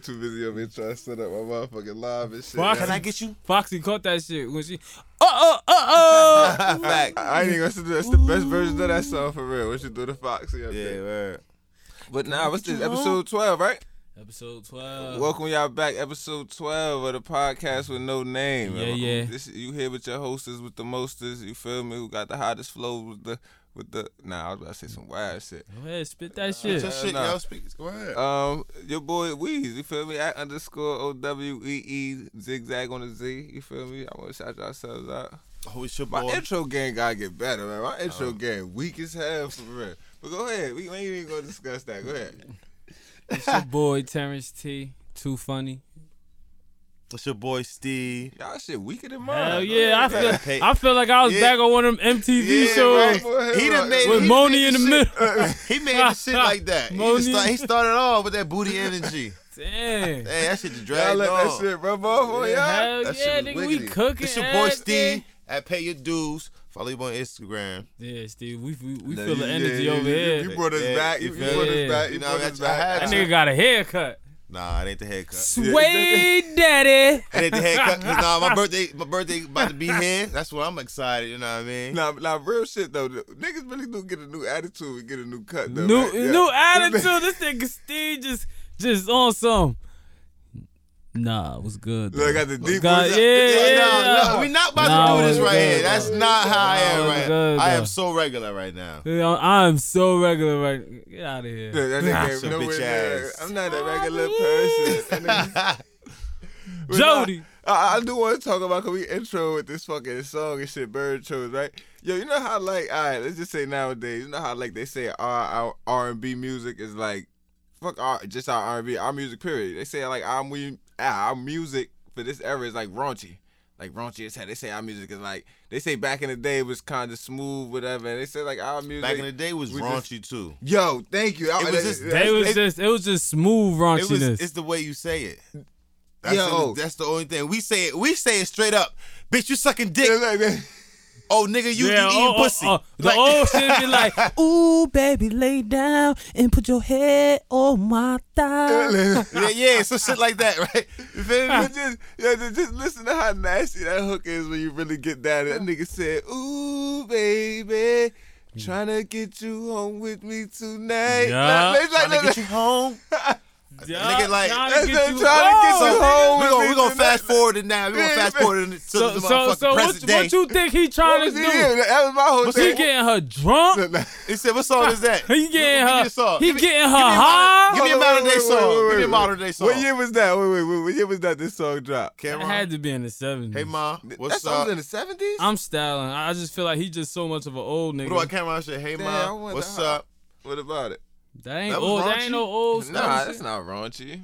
I'm too busy over here trying to set up my motherfucking live and shit. Fuck. Can I get you? Foxy caught that shit when she. Uh, uh, uh, uh. Fact. I, I ain't even gonna say that's the best version of that song for real. What you do the Foxy up Yeah, there? word. But now, what's this? Episode 12, right? Episode 12. Welcome y'all back, episode 12 of the podcast with no name. Yeah, yeah. This, you here with your hosters with the mosters, you feel me? Who got the hottest flow with the, with the, nah, I was about to say some wild shit. Go ahead, spit that Get shit. your shit, nah. yo. Speak. Go ahead. Um, your boy Weez, you feel me? At underscore O W E E zigzag on the Z, you feel me? I want to shout yourselves out. oh, it's your My boy. intro game gotta get better, man. My intro game weak as hell for real. But go ahead, we, we ain't even gonna discuss that. Go ahead. It's your boy Terrence T. Too funny. It's your boy Steve. Y'all shit weaker than mine. Hell Go yeah, I ahead. feel I feel like I was Yeah. back on one of them MTV Yeah, shows right. He done made with he Moni made in the the middle. He made the shit like that. He, Moni. just start, he started off with that booty energy. Damn. Hey, that shit just Y'all dragged let on. that shit rub off on y'all. Hell That yeah, nigga, was we wiggity. cooking. It's your boy everything. Steve at Pay Your Dues. Follow you on Instagram. Yeah, Steve, we we, we Nah, feel the energy yeah, over you, here. You, you brought us Yeah, back. you You, you feel brought us back. You You know, brought that's- us back. I had that nigga got a haircut. Nah, it ain't the haircut. Sway daddy. It ain't the haircut. nah, my birthday, my birthday about to be here. That's what I'm excited. You know what I mean? Nah, nah, real shit though. Niggas really do get a new attitude and get a new cut though. New right? Yeah. new attitude. This nigga Steve just just on some. Nah, it was good. Look, I got the deep God, yeah, Yeah, yeah, no, no, we not about Nah, to do this right good, here. That's though. not how I am right good, I am so regular right now. Yeah, I'm so regular right. Get out of here. Yeah, that nigga nowhere bitch ass. I'm not a regular person. That nigga- But Jody. I, I do want to talk about cause we intro with this fucking song and shit. Bird chose right. Yo, you know how like all right, let's just say nowadays, you know how like they say our R and B music is like fuck our just our R and B, our music period. They say like our we our music for this era is like raunchy. Like raunchy as hell. They say our music is like they say back in the day it was kind of smooth, whatever. And they say like our music Back in the day was we raunchy too. Yo, thank you. I- It was just- that's- They was it- just it was just smooth It was. raunchiness. It's the way you say it. That's, Yo. the, that's the only thing we say. It. We say it straight up. Bitch, you sucking dick. Like. Oh, nigga, you, yeah, you eating oh, oh, pussy. oh, the Like- old shit be like, ooh, baby, lay down and put your head on my thigh. yeah, yeah, some shit like that, right? You feel me? But just, yeah, just, listen to how nasty that hook is when you really get down. That nigga said, "Ooh, baby, trying to get you home with me tonight." Yeah. Like, like, Trying to get you home. Yeah, Nigga, like- trying That's to them get you trying to get home. you home. We gonna we gonna fast forward it now. We gonna fast forward it to So, the so, motherfucking so what, present day. what you think he trying to do? doing? That was my whole Was he getting her drunk? He said, "What song is that?" He getting her. a song. He getting her me high. Give me a Hold modern day wait, wait, song. Give me a modern day song. What year was that? Wait, wait, wait. What year was that? This song dropped. It Cam'ron? had to be in the seventies. Hey, ma, that what's song was up? in the seventies. I'm styling. I just feel like he's just so much of an old nigga. What about Cam'ron? I said, "Hey, Damn, I ma, wonder what's up?" What about it? That ain't that was old. That ain't no old stuff. Nah, shit. that's not raunchy.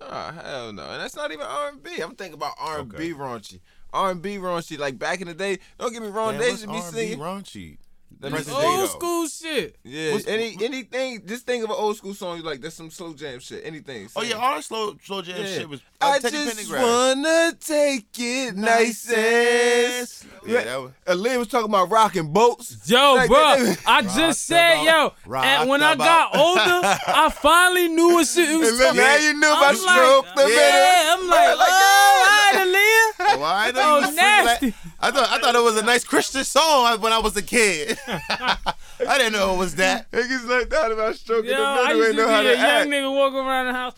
Nah, hell no. And that's not even R and B. I'm thinking about R and B Okay. raunchy. R and B raunchy. Like back in the day. Don't get me wrong. Damn, they what's used to be R&B singing. raunchy. Let me Present see. day, old though. school shit. Yeah, What's- any anything. Just think of an old school song you like. That's some slow jam shit. Anything. Oh yeah, it. all the slow slow jam Yeah. shit was. Uh, I Teddy just wanna take it nice as. Yeah, that was. Aaliyah was talking about rocking boats. Yo, Like, bro, that- I just said, yo, Rock and when I about- got older, I finally knew what shit was And then now you knew I'm about like, stroke the yeah, middle. I'm like, Like, oh, yeah. all right, Aaliyah. Oh, I know Oh, you was free nasty. I thought I thought it was a nice Christian song when I was a kid. I didn't know it was that. Niggas like that about stroking Yo, the I used to know be how a young act. nigga walking around the house.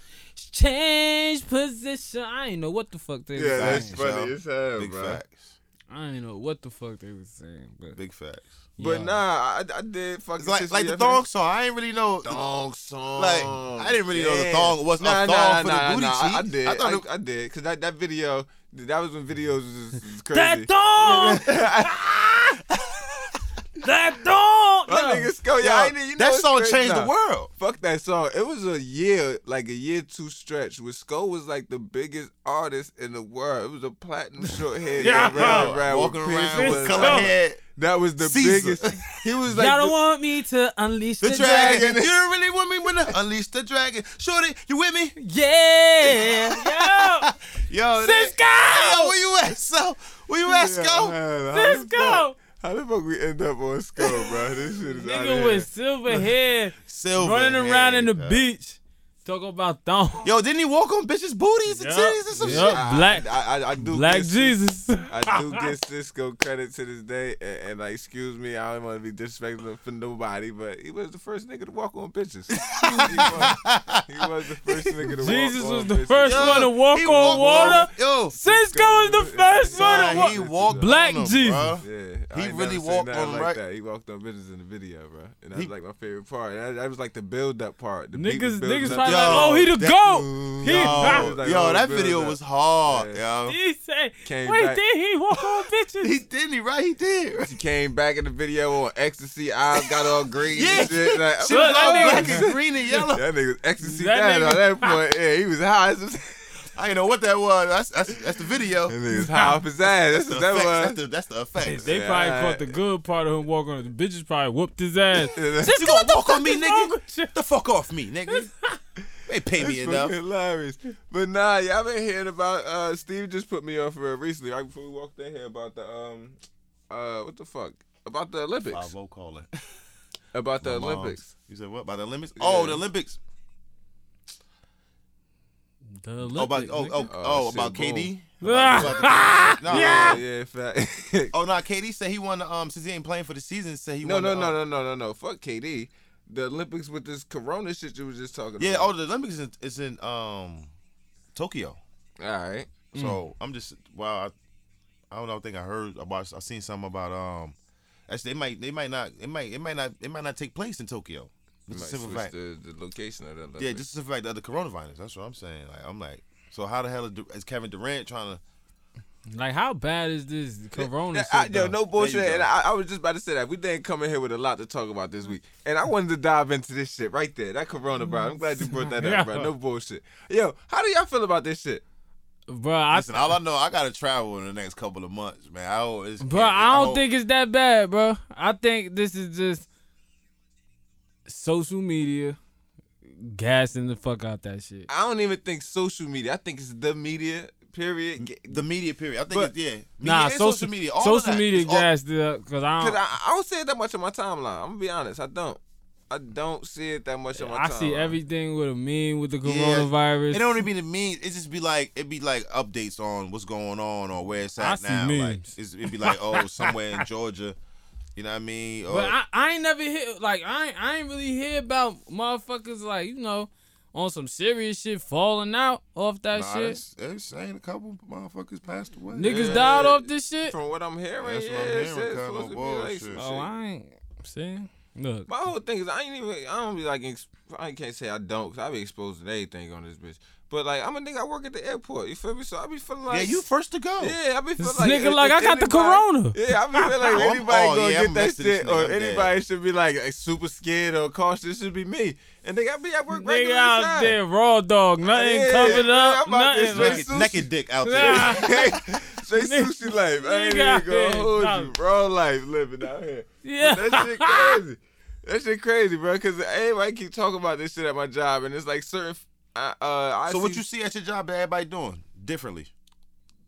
Change position. I ain't know what the fuck they was Yeah, saying. that's funny yo. as hell, Big bro. facts. I ain't know what the fuck they was saying. But Big facts. But yeah. nah, I, I did fucking It's like like the thong song. I ain't really know. thong song. Like, I didn't really know the thong was a thong nah, for the booty nah, I, I did. I I, thought it- I did because that, that video that was when videos was, was crazy. that dog, that dog. My Yo. nigga Sko, yeah, I ain't, you know that what's song crazy? changed Nah. the world. Fuck that song. It was a year, like a year two stretch, where Sko was like the biggest artist in the world. It was a platinum short head Yeah. around, around Walking with around with Sko. color head. That was the Caesar. biggest. He was like Y'all don't want me to unleash the, The dragon. dragon. You don't really want me when I unleash the dragon. Shorty, you with me? Yeah. Yo. Yo, Sisqó! Yo, where you at? So, where you at, Yeah, Sko? man, Sisqó. How the fuck we end up on Sko, bro? This shit is out Nigga of with silver hair Silver. running around in the beach. Talking about thong. Yo, didn't he walk on bitches' booties and Yup. titties and some Yup. shit? I- Black- I, I, I do Black give Cis- Jesus. I do give Sisqó credit to this day, and, and like, excuse me, I don't want to be disrespectful for nobody, but he was the first nigga to walk on bitches. he, was, he was the first nigga to Jesus walk on Jesus was the bitches. first Yo, one to walk on walked water. Yo, Sisqó was the first one to walk. he walked Black on 'em, Jesus. bruh. Yeah, He really walked on like right- that. He walked on bitches in the video, bro, and that He- was like my favorite part. That, that was like the build up part. The Niggas, niggas probably Yo, like, oh, he the that- GOAT. He, Yo, like, yo, oh, that video was hard, Yeah. yo. he said, Came wait, back. did he walk on bitches? He didn't, he right? He did. She came back in the video on ecstasy. Eyes got all green Yeah. and shit. Like, She was all black and green and yellow. That nigga was ecstasy That dad nigga- at that point. Yeah, he was high I didn't know what that was. That's that's that's the video. That nigga was high off his ass. That's the that effects. was. That's the, that's the effect. They Yeah, probably I- caught the good part of him walking on. The bitches probably whooped his ass. You gonna walk on me, nigga? The fuck off me, nigga. They pay me That's enough. fucking hilarious. But nah, y'all been hearing about uh Steve just put me on for it recently, right before we walked in here about the um uh what the fuck? About the Olympics. Five O calling. About the My mom's. Olympics. You said what about the Olympics? Oh, the Olympics. The Oh, about Olympics, oh nigga. oh, Oh, oh about boom. KD. Ah. About the- no, Yeah, yeah, fact. Oh no, KD said he won. Um, since he ain't playing for the season, said he no, won. no, the, no, um, no, no, no, no. Fuck KD. The Olympics with this corona shit you was just talking Yeah. about. Yeah, oh, the Olympics is, is in um Tokyo. All right. So I'm just wow. I, I don't know. I think I heard about. I seen something about um. Actually, they might. They might not. It might. It might not. It might not take place in Tokyo. Just a simple fact. the, the location of the Olympics. Yeah, just the fact of the coronavirus. That's what I'm saying. Like I'm like, so how the hell is, is Kevin Durant trying to? Like, how bad is this Corona Yeah, shit? I, yo, no bullshit. And. I, I was just about to say that we didn't come in here with a lot to talk about this week, and I wanted to dive into this shit right there. That coronavirus. I'm glad you brought that up, bro. No bullshit. Yo, how do y'all feel about this shit? Bro, I, Listen, all I know, I gotta travel in the next couple of months, man. I always, bro, I don't think it's that bad, bro. I think this is just social media gassing the fuck out that shit. I don't even think social media. I think it's the media. Period. Mm. The media period. I think But- it's yeah. Media Nah, social, social media. All social media gassed it up because I Cause don't. I, I don't see it that much on my timeline. I'm gonna be honest. I don't. I don't see it that much on my I timeline. see everything with a meme with the Yeah. coronavirus. It don't even be the mean. It just be like it be like updates on what's going on or where it's I at see now. Like it's, it'd be like oh somewhere in Georgia. You know what I mean? Or, But oh. I, I ain't never hear like I ain't, I ain't really hear about motherfuckers like you know on some serious shit falling out off that nah, shit. that's, that's saying a couple motherfuckers passed away. Niggas Yeah. died off this shit. From what I'm hearing, That's yeah, what I'm hearing, kinda supposed bullshit. like Oh, shit. I ain't see. Look, My whole thing is I ain't even I don't be like I can't say I don't because I be exposed to anything on this bitch. But like I'm a nigga I work at the airport. You feel me? So I be feeling like yeah, you first to go. Yeah, I be feeling This like nigga if- like, if I got the corona. Yeah, I be feeling like Oh, anybody oh, gonna yeah, get I'm that next to this shit or dead. anybody should be like super scared or cautious. Should be me. And they got me at work nigga regular out time. there raw dog, nothing Yeah, covered yeah, up, I'm out there nothing. straight Like, sushi. Naked dick out there. Nah. Straight sushi life. I ain't even gonna hold you. Raw life living out here. yeah, But that shit crazy. That shit crazy, bro. Because everybody keep talking about this shit at my job, and it's like certain. Uh, uh, I So what you see at your job that everybody doing differently?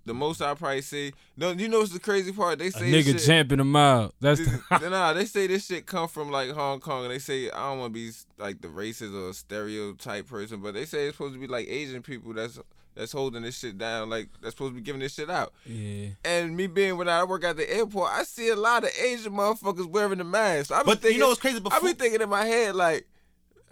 The most I probably see. No, you know what's the crazy part? They a say this nigga shit, champing them out. That's This- nah, they say this shit come from like Hong Kong, and they say I don't want to be like the racist or stereotype person, but they say it's supposed to be like Asian people that's that's holding this shit down, like that's supposed to be giving this shit out. yeah. And me being when I work at the airport, I see a lot of Asian motherfuckers wearing the mask. I be But you thinking, know what's crazy? I Before be thinking in my head like.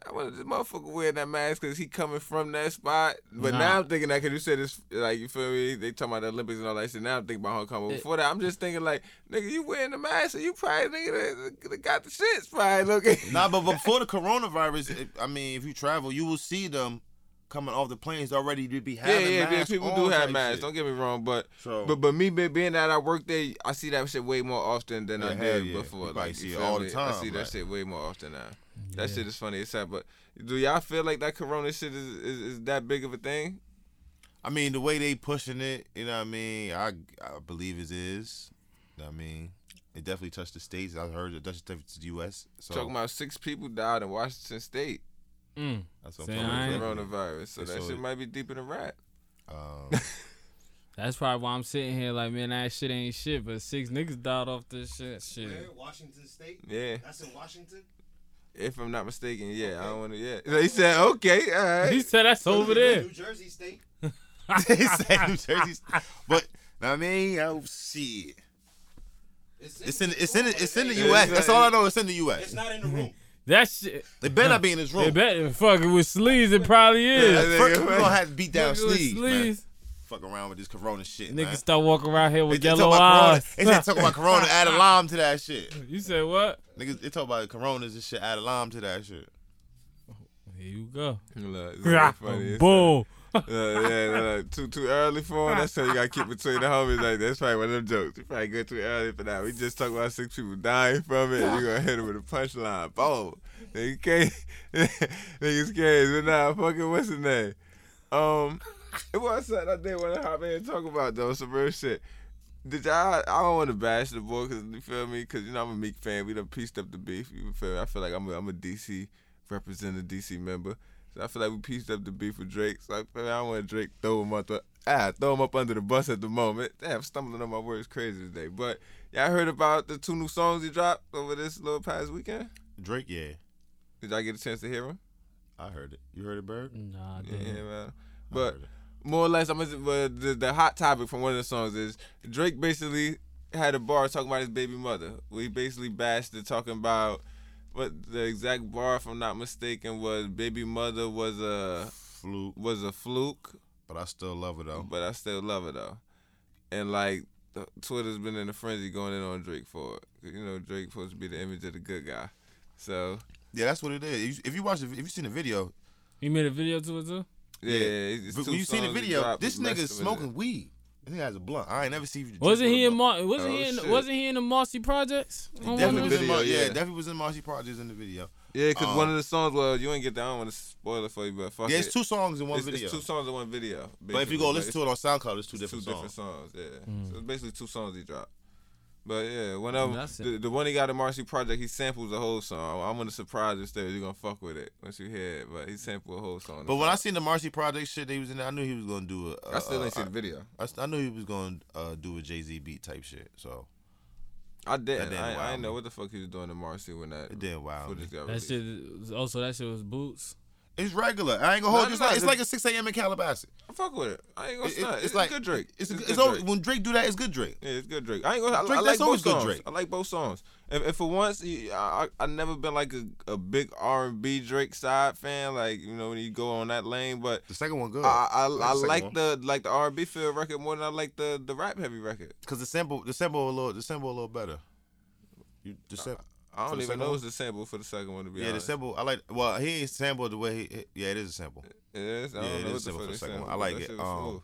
I want this motherfucker wearing that mask because he coming from that spot. But Nah. now I'm thinking that because you said this, like, you feel me? They talking about the Olympics and all that shit. Now I'm thinking about Hong Kong. But eh. before that, I'm just thinking, like, nigga, you wearing the mask, so you probably nigga got the shits probably looking. Nah, but before the coronavirus, I mean, if you travel, you will see them coming off the planes already to be Yeah, having yeah, yeah. masks People on do have masks. shit. Don't get me wrong, but So- but but me being that I work there, I see that shit way more often than I Yeah, hell did yeah. before. You like, see it feel all the me? I see that like- shit way more often now. That shit is funny. It's sad, but do y'all feel like that Corona shit is, is is that big of a thing? I mean, the way they pushing it, you know what I mean? I I believe it is. You know what I mean? It definitely touched the states. I heard it touched the U.S. So Talking about six people died in Washington State Mm. that's what I'm I talking about. coronavirus. So And that shit it- might be deeper than rat. Um, That's probably why I'm sitting here like, man, that shit ain't shit. But six niggas died off this shit. Shit. Where? Washington State. Yeah, That's in Washington. if I'm not mistaken. Yeah, I don't want to. Yeah, so he said okay, all right. He said that's over there. New Jersey State. they said New Jersey, but know what I mean, I see. It's in it's in it's in the U.S. That's all I know. It's in the U.S. It's not in the room. That shit. They better not be in this room. They better bet fucking with sleeves. It probably is. Yeah, First, we gonna have to beat down Fucking with sleeves, man. sleeves. Fuck around with this Corona shit, Niggas man. start walking around here They, with they talk yellow about Corona. eyes. They said talk about Corona. Add a lime to that shit. You said what? Niggas, they talk about Coronas and shit. Add a lime to that shit. Here you go. Look, it's really funny. It's Boom. Uh, yeah, no, no, too too early for him. That's how you gotta keep between the homies. Like that's probably one of them jokes. You probably go too early for that. We just talked about six people dying from it. You gonna hit him with a punchline. Boom. Nigga can't. Niggas crazy. But nah, fucking what's his name? Um, it was something I did want to hop in and talk about though. Some real shit. Did y'all? I don't want to bash the boy because you feel me? Because you know I'm a Meek fan. We done pieced up the beef. You feel me? I feel like I'm a, I'm a DC representative, DC member. So I feel like we pieced up the beef with Drake. So I feel like I don't want Drake throw him up ah throw him up under the bus at the moment. Damn, I'm stumbling on my words crazy today. But y'all heard about the two new songs he dropped over this little past weekend? Drake, yeah, Did y'all get a chance to hear him? I heard it. You heard it, Bird? Nah, Yeah, damn. yeah man. But heard more or less, I'm gonna, but the, the hot topic from one of the songs is Drake basically had a bar talking about his baby mother. We basically bashed it talking about what the exact bar, if I'm not mistaken, was baby mother was a fluke, was a fluke, but I still love her though. but I still love her though. And like Twitter's been in a frenzy going in on Drake for it. 'Cause, You know, Drake supposed to be the image of the good guy. So Yeah, that's what it is. If you watch, if you seen the video, You made a video to it too? yeah, it's but when you seen the video, this with nigga's smoking weed. This nigga has a blunt. I ain't never seen. Wasn't he in. Mar- wasn't Oh, he in shit. wasn't he in the Marcy projects? On Definitely was in Mar- video, yeah, yeah. definitely was in Marcy Projects in the video. Yeah, because Um, one of the songs, well, you ain't get that. I don't want to spoil it for you, but fuck Yeah, it. it's two songs in one it's, video. It's two songs in one video. but if you go listen to it on SoundCloud, it's two it's different two songs. different songs. Yeah, Mm. so it's basically two songs he dropped. But yeah, one of them, That's it. the, the one he got in Marcy Project, he samples the whole song. I'm gonna surprise you still. You're gonna fuck with it once you hear it. But he sampled a whole song. But when I seen the Marcy Project shit, he was in there. I knew he was gonna do a. I still a- ain't seen the video. I, I knew he was gonna uh, do a Jay Z beat type shit. So I didn't. didn't I, I didn't know what the fuck he was doing in Marcy when that it didn't wow. me. footage got That shit. Also, that shit was boots. It's regular. I ain't gonna No, hold you. It's no, like, it's like a 6 a.m. in Calabasas. I fuck with it. I ain't gonna It- it's It's, like good Drake. It's, It's, it's, good always, Drake. when Drake do that, it's good Drake. Yeah, it's good Drake. I ain't gonna. I, Drake, I that's like always both good songs. Drake. I like both songs. If, and for once, I, I I never been like a, a big R and B Drake side fan. Like you know when you go on that lane, but The second one good. I I, Like I the like one. the like the R and B feel record more than I like the the rap heavy record. Cause the sample, the sample a little, the sample a little better. You, the sample, I don't even know it's the sample for the second one to be yeah, the honest. sample. I like. Well, he ain't sampled the way. He, yeah, it is a sample. It is. I Yeah, don't it know is what the sample for the second one. I like it. Um.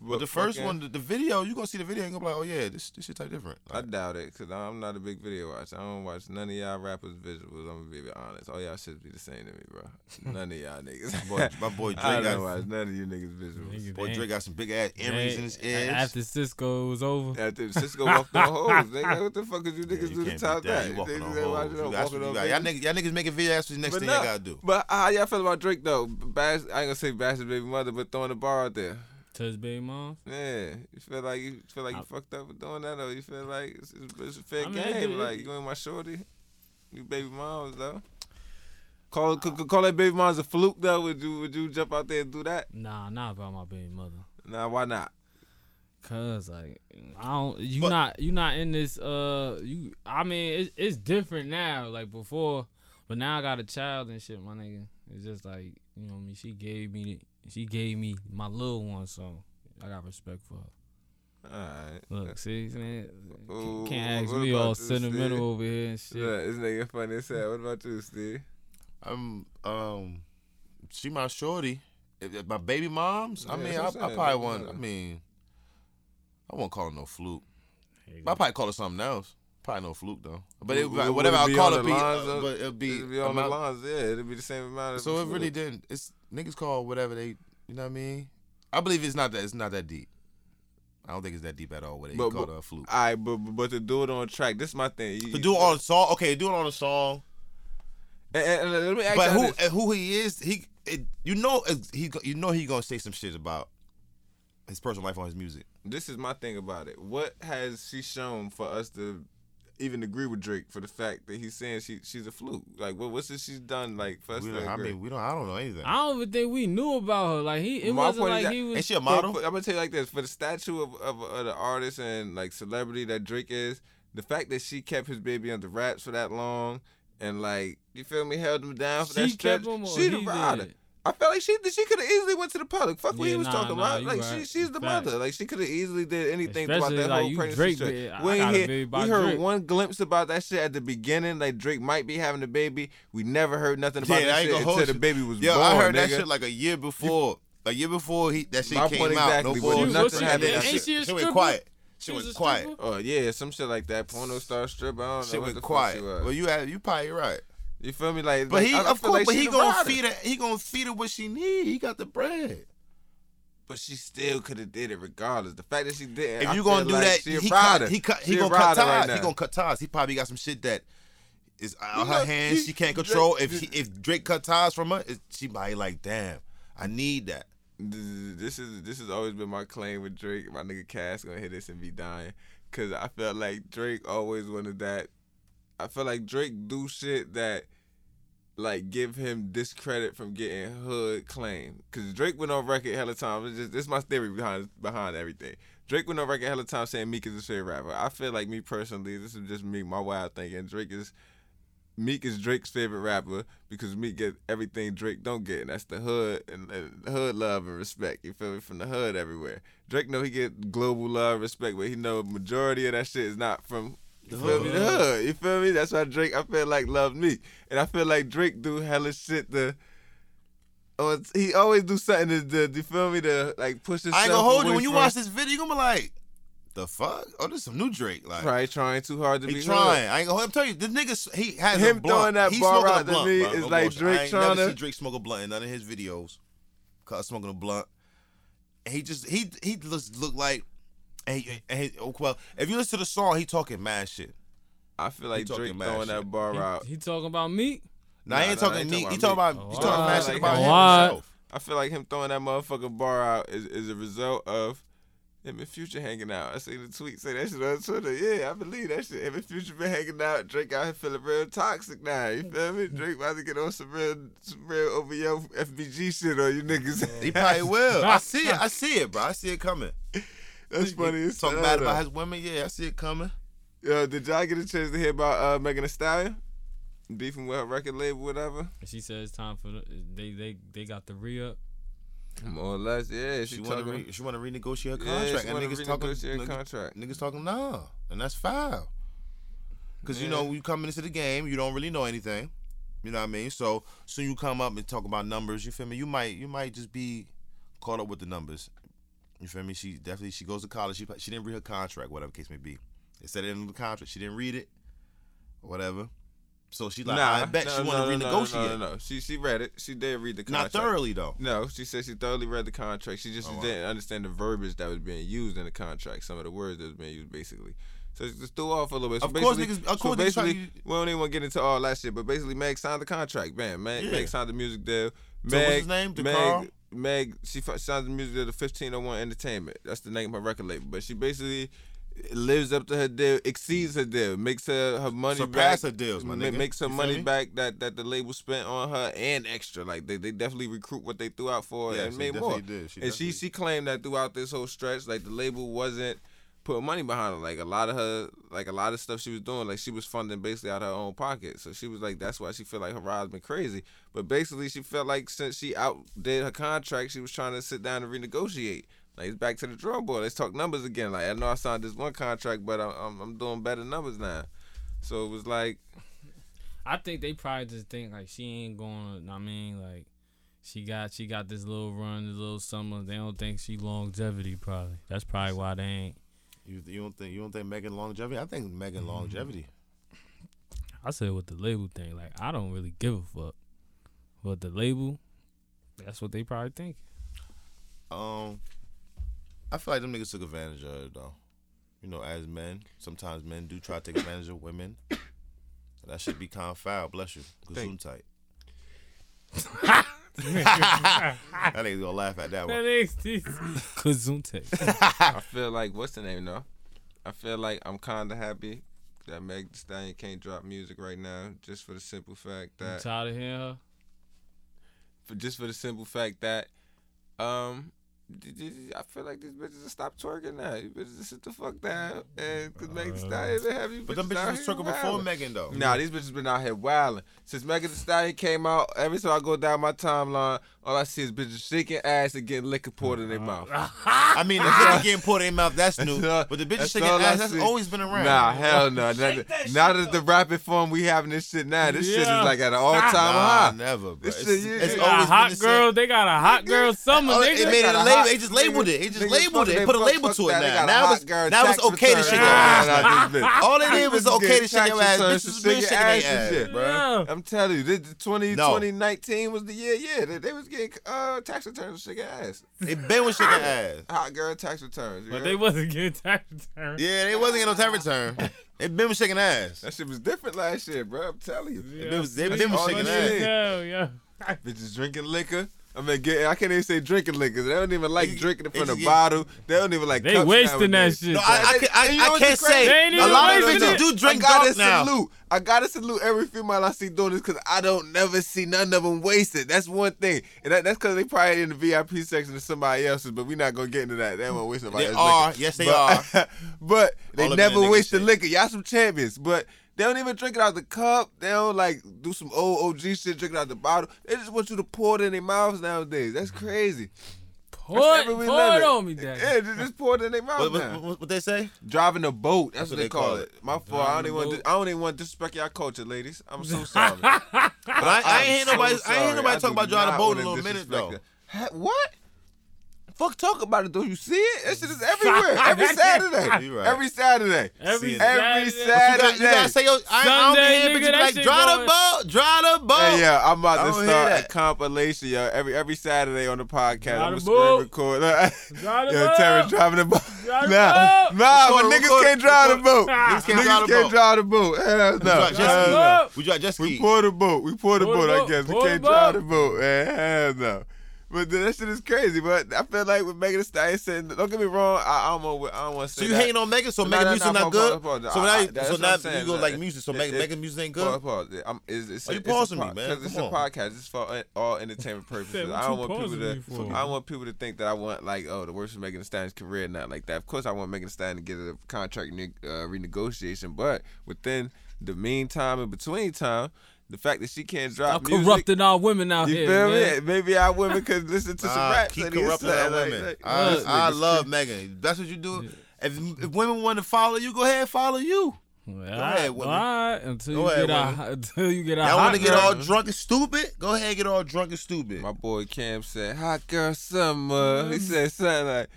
But the first fucking- one, the, the video, you gonna see the video and go like, oh yeah, this this shit type different. I doubt it, cause I'm not a big video watcher. I don't watch none of y'all rappers' visuals. I'm gonna be honest. All y'all should be the same to me, bro. None of y'all niggas. boy, my boy Drake I don't got, watch none of you niggas' visuals. Nigga, boy they Drake got some big ass ain't- earrings in his they- ears. After Sisqó was over. After Sisqó walked on hoes, nigga, what the fuck is you Yeah, niggas you do to top that. that? You walking They- on they hoes. watching You them got- walking you on got- Y'all niggas, y'all niggas making video. That's the next But thing no, y'all gotta do. But uh, how y'all feel about Drake though? Bash, I ain't gonna say bash his baby mother, but throwing the bar out there. To his baby mom. Yeah, you feel like you feel like you I- fucked up for doing that, or you feel like it's, it's, a fair I mean, game? like you ain't my shorty, you baby moms though. Call c- call that baby moms a fluke though. Would you would you jump out there and do that? Nah, not about my baby mother. Nah, why not? Cause like I don't you But- not you not in this uh you I mean it's it's different now like before but now I got a child and shit my nigga it's just like you know what I mean she gave me she gave me my little one so I got respect for her All right. look see man Ooh, can't ask me all you, Steve? sentimental over here and shit Yeah, this nigga funny as hell. What about you, Steve? I'm um, she my shorty. if, if my baby moms, I Yeah, mean, I, what I'm I probably That's what want. I'm mean, I won't call it no fluke. There you But I probably call it something else. Probably no fluke though. But it, would- whatever I be call it, be, uh, but it'll be. It'd be on the lines, yeah. it'll be the same amount of. So it really didn't. It's niggas call whatever they. You know what I mean? I believe it's not that. It's not that deep. I don't think it's that deep at all. What they But- call but- a fluke. All right, but but but to do it on track, this is my thing. You- To do it on a song, okay, do it on a song. And, and- and let me ask But who this. and who he is, he it, you know he you know he gonna say some shit about his personal life on his music. this is my thing about it. What has she shown for us to even agree with Drake for the fact that he's saying she she's a fluke? Like, what what's it she's done like first We I agree? mean, we don't. I don't know anything. I don't even think we knew about her. Like he, it My wasn't point like that- he Ain't was. she a model? for- I'm gonna tell you like this: for the statue of, of, of the artist and like celebrity that Drake is, the fact that she kept his baby under wraps for that long and like you feel me, held him down for that She stretch. kept him she the he rider. did? I felt like she she could have easily went to the public. Fuck what Yeah, he was nah, talking nah, about. you Like she she's the Facts. mother. Like she could have easily did anything throughout Especially, that like, whole pregnancy Drake, stretch. man, I We ain't got hear- we heard Drake. one glimpse about that shit at the beginning. Like Drake might be having a baby. We never heard nothing about Yeah, that shit until the baby was Yo, born. I heard that shit like a year before. A year before he that shit My came point out. exactly, No but bullshit. nothing Was she- happened. ain't That she shit- a She went quiet. She She was went quiet. Oh yeah, some shit like that. Porno star strip. I don't know. She went quiet. she. Well, you had you probably right. You feel me? Like, But like, he, I- I of course, like but he gonna feed her. He gonna feed her what she need. He got the bread. But she still could have did it regardless. The fact that she didn't. If you gonna do like that, she he cut. He cut. He She gonna cut ties. right he gonna cut ties. He probably got some shit that is out her hands. he- she can't control. If he, if Drake cut ties from her, it, she might like, damn, I need that. This is this has always been my claim with Drake. My nigga Cass gonna hit this and be dying, cause I felt like Drake always wanted that. I feel like Drake do shit that, like, give him discredit from getting hood claim. Cause Drake went on record hella times. It's just this is my theory behind behind everything. Drake went on record hella times saying Meek is his favorite rapper. I feel like me personally, this is just me, my wild thinking. Drake is Meek is Drake's favorite rapper because Meek get everything Drake don't get, and that's the hood and, and hood love and respect. You feel me? From the hood everywhere. Drake know he get global love respect, but he know majority of that shit is not from you feel me? Uh-huh. The hood. You feel me? That's why Drake I feel like loved me, and I feel like Drake do hella shit to. Oh, it's- he always do something to, to you feel me to like push himself. I ain't gonna hold you when you from- watch this video. You gonna be like, the fuck? Oh, this is some new Drake. Like, Probably trying too hard to he be trying. hood. I ain't gonna. I'm telling you, this nigga. He has Him throwing that He bar out to blunt, me bro. is No like bullshit. Drake I ain't never see Drake smoke a blunt in none of his videos. Cause smoking a blunt. And he just he he just look like. And he, and he, oh, well, if you listen to the song, he talking mad shit. I feel like talking Drake throwing shit. that bar out. He, he talking about me. Now Nah, he ain't nah, I talking ain't me. talking He talking me. about. He talking mad alright. shit about him himself. I feel like him throwing that motherfucking bar out is, is a result of him and Future hanging out. I seen the tweet say that shit on Twitter. Yeah, I believe that shit. Him and Future been hanging out. Drake out here feeling real toxic now. You feel me? Drake about to get on some real, some real over your FBG shit on you niggas. He probably will. I see it. I see it, bro. I see it coming. That's funny. as Talking bad about his women. Yeah, I see it coming. Yo, did y'all get a chance to hear about uh, Megan Thee Stallion beefing with her record label, whatever? She said it's time for the, they they they got the re up. More or less, yeah. She, She want to re- she want to renegotiate her yeah, contract, she and wanna niggas talking renegotiate her niggas, contract. niggas talking nah, and that's foul. Cause you know when you come into the game, you don't really know anything. You know what I mean? So soon you come up and talk about numbers. You feel me? You might you might just be caught up with the numbers. You feel me? She definitely she goes to college. She she didn't read her contract, whatever the case may be. They said it in the contract. She didn't read it, whatever. So she like, nah, I bet no, she no, want to no, no, renegotiate. No, no, no, She she read it. She did read the contract. Not thoroughly though. No, she said she thoroughly read the contract. She just Oh, didn't understand the verbiage that was being used in the contract. Some of the words that was being used, basically. So it just threw off a little bit. So Of course niggas- of course try basically, to- we don't even want to get into all that shit. But basically, Meg signed the contract. Bam, Meg, Yeah. Meg signed the music deal. So Meg, what's his name? DeCarl? Meg, she fi- signed the music deal the 1501 Entertainment. That's the name of her record label. But she basically lives up to her deal, exceeds her deal, makes her her money Surpass back, her deals, my nigga. makes her You money back that that the label spent on her and extra. Like they, they definitely recruit what they threw out for Yeah, and she made more. did. She and she she claimed that throughout this whole stretch, like the label wasn't putting money behind her. Like a lot of her, like a lot of stuff she was doing, like she was funding basically out of her own pocket. So she was like, that's why she felt like her ride's been crazy. But basically, she felt like since she outdid her contract, she was trying to sit down and renegotiate. Like it's back to the drawing board. Let's talk numbers again. Like I know I signed this one contract, but I'm I'm, I'm doing better numbers now. So it was like, I think they probably just think like she ain't going. I mean, like She got she got this little run, this little summer. They don't think she longevity probably. That's probably why they ain't. You, you don't think you don't think Megan longevity? I think Megan longevity. I said with the label thing, like I don't really give a fuck. But the label, that's what they probably think. Um, I feel like them niggas took advantage of it though. You know, as men, sometimes men do try to take advantage of women. That should be kind of foul. Bless you. Gesundheit. that nigga's gonna laugh at that That one. is Kazunte. I feel like what's the name though? I feel like I'm kind of happy that Meg Thee Stallion can't drop music right now, just for the simple fact I'm that, tired of hearing her. for just for the simple fact that, um, I feel like these bitches will stop twerking now. You bitches just sit the fuck down, and cause Meg Thee uh, Stallion been having you But them bitches out bitches was here talking before. Megan though. Nah, these bitches been out here wilding. Since Megan Thee Stallion came out, every time I go down my timeline, all I see is bitches shaking ass and getting liquor poured in their uh-huh. mouth. I mean, the liquor getting poured in their mouth, that's new. But the bitches that's shaking ass, that's always been around. Nah, hell no. Now, now that the rapid form we having this shit now, this shit is like at an all time Nah, high. never, bro. This It's, shit, yeah. it's They They a always been hot the same. girl. They got a hot girl summer. Oh, nigga. it made it got a a label. They just labeled it. They just nigga, labeled it. they Put a label to it now. Now it's now it's okay to return. shake your ass. nah, now. this bitch. All it These is was okay to shake your ass. returns Bitches was been shaking their ass shit. bro. I'm telling you, 20, 2019 was the year. Yeah, they, they was getting uh, tax returns to shake ass. They been with shaking ass. Hot girl tax returns. But they wasn't getting tax return. Yeah, they wasn't getting no tax return. They been with shaking ass. That shit was different last year, bro. I'm telling you. Yeah. They was they been with shaking ass. need. Hell, yeah. Bitches drinking liquor. I mean, get, I can't even say drinking liquor. They don't even like drinking it from the it- bottle. They don't even like. They cups wasting that nowadays. shit. No, I, I, can- I, And you know I what's can't crazy? say. They ain't A even lot of wasting bitches it. do drink I gotta dark now. salute. I gotta salute every female I see doing this because I don't never see none of them wasted. That's one thing, and that, that's because they probably in the VIP section of somebody else's. But we're not gonna get into that. They won't waste somebody They else's are. liquor. Yes, they but, are. but they All of never niggas waste the shit. liquor. Y'all some champions, but. They don't even drink it out the cup. They don't like do some old OG shit, drink it out the bottle. They just want you to pour it in their mouths nowadays. That's mm-hmm. crazy. Pour That's it, pour it on me, Dad. Yeah, just, just pour it in their mouth What, what, what, what they say? Driving a boat. That's, what, they call, it. My fault. I don't even want. To, I don't even want to disrespect y'all culture, ladies. I'm so sorry. But I, I I'm ain't hear so nobody. I ain't hear nobody I talk about driving a boat in a little minute though. it. What? Fuck, talk about it though. You see it? That shit is everywhere. Every Saturday. Right. Every Saturday. Every See it. Every Saturday. You got, you gotta say your. I, I don't Sunday, be hearing nigga, bitches that like shit drive the going- boat, drive the boat. Hey, yeah, I'm about to start a that. compilation, yo. Every every Saturday on the podcast, Drive I'm gonna screen record. Drive the Yo, boat. Terrence driving the boat. Nah, nah, Record, but niggas can't drive the boat. Niggas can't drive the boat. drive the boat. Hell no. We drive jet ski. We drive jet. We pour the boat. We pour the boat, I guess. We can't drive the boat. boat. Hell no. But that shit is crazy. But I feel like with Megan Thee Stallion saying, don't get me wrong, I, I don't want, I don't want to say So you that. hating on Megan? So No, Megan no, music no, not good? pause, pause. So now, I- you- that's so what now I'm saying. you go like music. So it- Megan, it- Megan music ain't good. Pause, pause. I'm, it's, it's, Why you it's a pausing me, po- man? 'cause it's a podcast. It's for uh, all entertainment purposes. I don't want people to. I don't want people to think that I want like, oh, the worst of Megan Thee Stallion's career, not like that. Of course, I want Megan Thee Stallion to get a contract uh, renegotiation, but within the meantime and between time, the fact that she can't drop I'm music. corrupting our women out You here. feel man. me? Maybe our women could listen to some Nah, raps. keep and corrupting something our women. like- I, Look, I niggas, love Megan. That's what you do. If, if women want to follow you, go ahead, and follow you. Well, Go all ahead, women. all right, until Go you ahead, get a women. until you get a Y'all want to get all drunk and stupid? Go ahead, get all drunk and stupid. My boy Cam said, "Hot girl summer." He mm. said something like,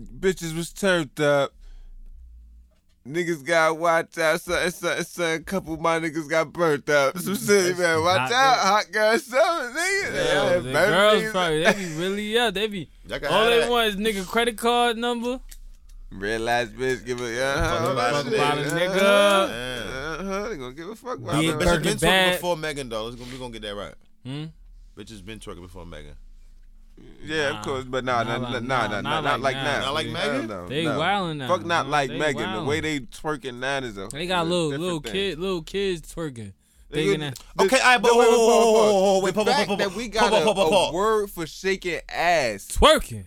"Bitches was turned up." Niggas got watch out. Son, son, son, a couple of my niggas got burnt up. Some shit, man. Watch out, girl. hot girl summer, nigga. Yeah, the girls probably they be really yeah they be Y'all can all have they that. want is nigga credit card number. Red lights, bitch. Give a yeah. Fuck Uh-huh, about shit. it, about a Uh-huh. nigga. Uh-huh. They gonna give a fuck about Be that. it Bitches been twerking before Megan though. Let's go, we gonna get that right. Hmm? Bitches been twerking before Megan. Yeah, Nah. of course, but nah, nah, nah, nah, nah, nah, not like like now. now. Not like Megan? no, They no. wildin' now. Fuck not like Megan. The way they twerking now is a They got a little little kid little kids twerking. They Thinking get- that the- Okay, all right, but no, wait, whoa, wait, whoa, pause, whoa, pause. whoa, whoa, wait, The pause, pause, fact pause, that we got a, pause, pause, word for shaking ass. twerking.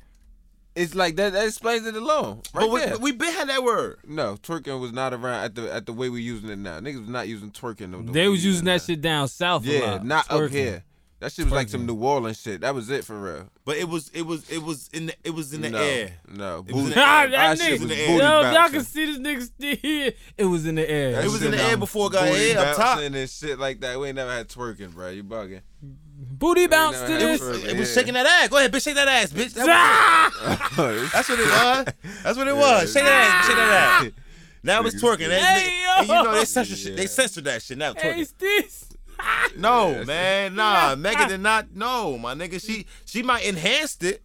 It's like that. That explains it alone, right But we, there. we been had that word. no, twerking was not around at the at the way we using it now. Niggas was not using twerking. The, the They was using that it shit down south. now. a Yeah, lot, not up here. That shit was like some New Orleans shit. That was it for real. But it was it was it was in the it was in the no, air. No, It was in the air. that our nigga. was booty. Yo, if y'all can see this nigga still here. It was in the air. That It was in the air before it got booty here up top. bouncing and shit like that. We ain't never had twerking, bro. You bugging. Booty bounce to had this. fur. It was Yeah. shaking that ass. Go ahead, bitch, shake that ass, bitch. That was Ah! That's what it was. That's what it was. Shake that ass, shake that ass. Now it's twerking. Hey, they- and you know yo. they censored shit. They censored that shit. Now Hey, twerking. this. No, Yeah, man, nah. Megan did not. No, my nigga. She she might enhanced it,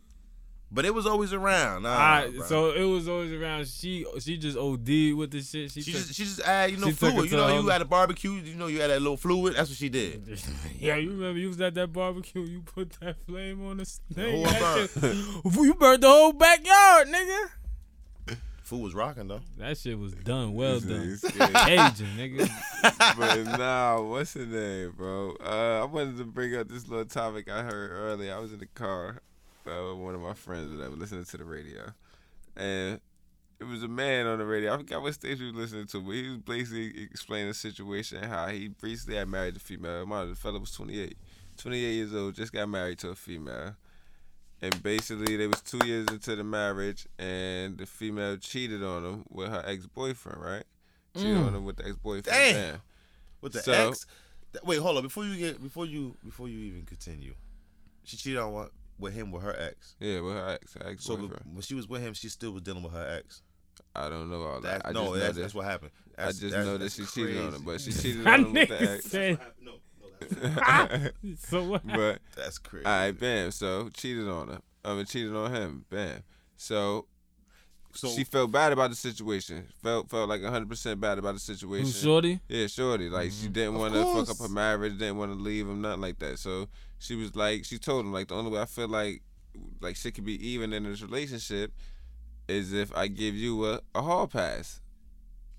but it was always around. Nah, bro. so it was always around. She she just OD with the shit. She, she took- just she just add you know she took it fluid. You know you had a barbecue. You know you had that little fluid. That's what she did. yeah, you remember you was at that barbecue. You put that flame on the snake. whole you burned the whole backyard, nigga. Food was rocking though. That shit was done. Well done. He's scared. Aging, nigga. but nah, what's the name, bro? Uh, I wanted to bring up this little topic I heard earlier. I was in the car uh, with one of my friends that was listening to the radio, and it was a man on the radio. I forgot what station he was listening to, but he was basically explaining the situation how he recently had married a female. My the fella was 28, 28 years old, just got married to a female. And basically, they was two years into the marriage, and the female cheated on him with her ex boyfriend, right? Cheated Mm. on him with the ex boyfriend. Damn. With the So- ex. Th- Wait, hold on. Before you get before you before you even continue, she cheated on what with him with her ex. Yeah, with her ex, her ex So when she was with him, she still was dealing with her ex. I don't know all that. That, I no, know that's, that, that's what happened. I just that's- know that that's she cheated on him, but she cheated on him with the ex. said. No, no, that's So what? but That's crazy. all right, bam. So cheated on her. I mean, cheated on him. Bam. So, so she felt bad about the situation. Felt felt like hundred percent bad about the Who situation. shorty? Yeah, shorty. Like she mm-hmm. didn't want to fuck up her marriage, didn't want to leave him, nothing like that. So she was like, she told him like the only way I feel like like shit could be even in this relationship is if I give you a, a hall pass.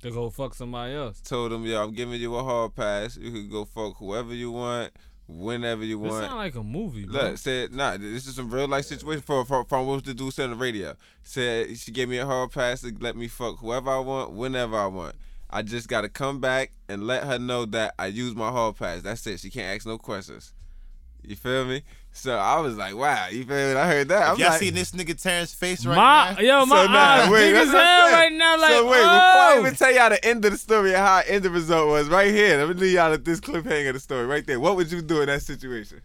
To go fuck somebody else. Told him, yo, I'm giving you a hall pass. You can go fuck whoever you want, whenever you This want. sound like a movie, bro. Look, said nah. This is some real life situation from from, from what the dude said on the radio. Said she gave me a hall pass to let me fuck whoever I want, whenever I want. I just gotta come back and let her know that I use my hall pass. That's it. She can't ask no questions. You feel me? So I was like, wow. You feel me? I heard that. I'm y'all like, see this nigga Terrence face right my now? yo, my so nah, eyes wait, big as I'm hell saying. right now. Like, so wait, before oh. I even tell y'all the end of the story and how the end the result was, right here. Let me leave y'all at this cliffhanger of the story, right there. What would you do in that situation?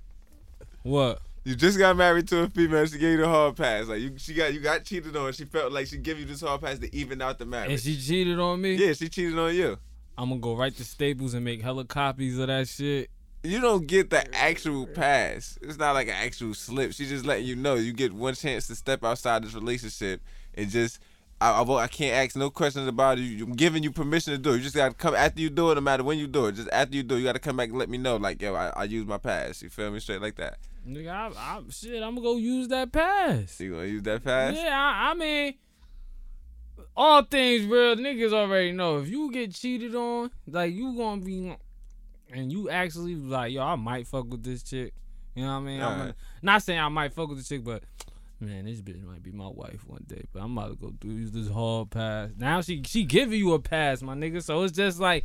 what? You just got married to a female. She gave you the hall pass. Like you, she got you got cheated on. She felt like she give you this hall pass to even out the marriage. And she cheated on me. yeah, she cheated on you. I'm gonna go right to Staples and make hella copies of that shit. You don't get the actual pass. It's not like an actual slip. She just letting you know you get one chance to step outside this relationship and just. I, I, I can't ask no questions about it. I'm giving you permission to do it. You just gotta come after you do it, no matter when you do it. Just after you do it, you gotta come back and let me know. Like, yo, I, I use my pass. You feel me? Straight like that. Nigga, I, I, shit, I'm gonna go use that pass. You gonna use that pass? Yeah, I, I mean, all things real niggas already know. If you get cheated on, like you gonna be, and you actually like, yo, I might fuck with this chick. You know what I mean? I'm Alright. not saying I might fuck with the chick, but man, this bitch might be my wife one day. But I'm about to go through this hall pass. Now she she giving you a pass, my nigga. So it's just like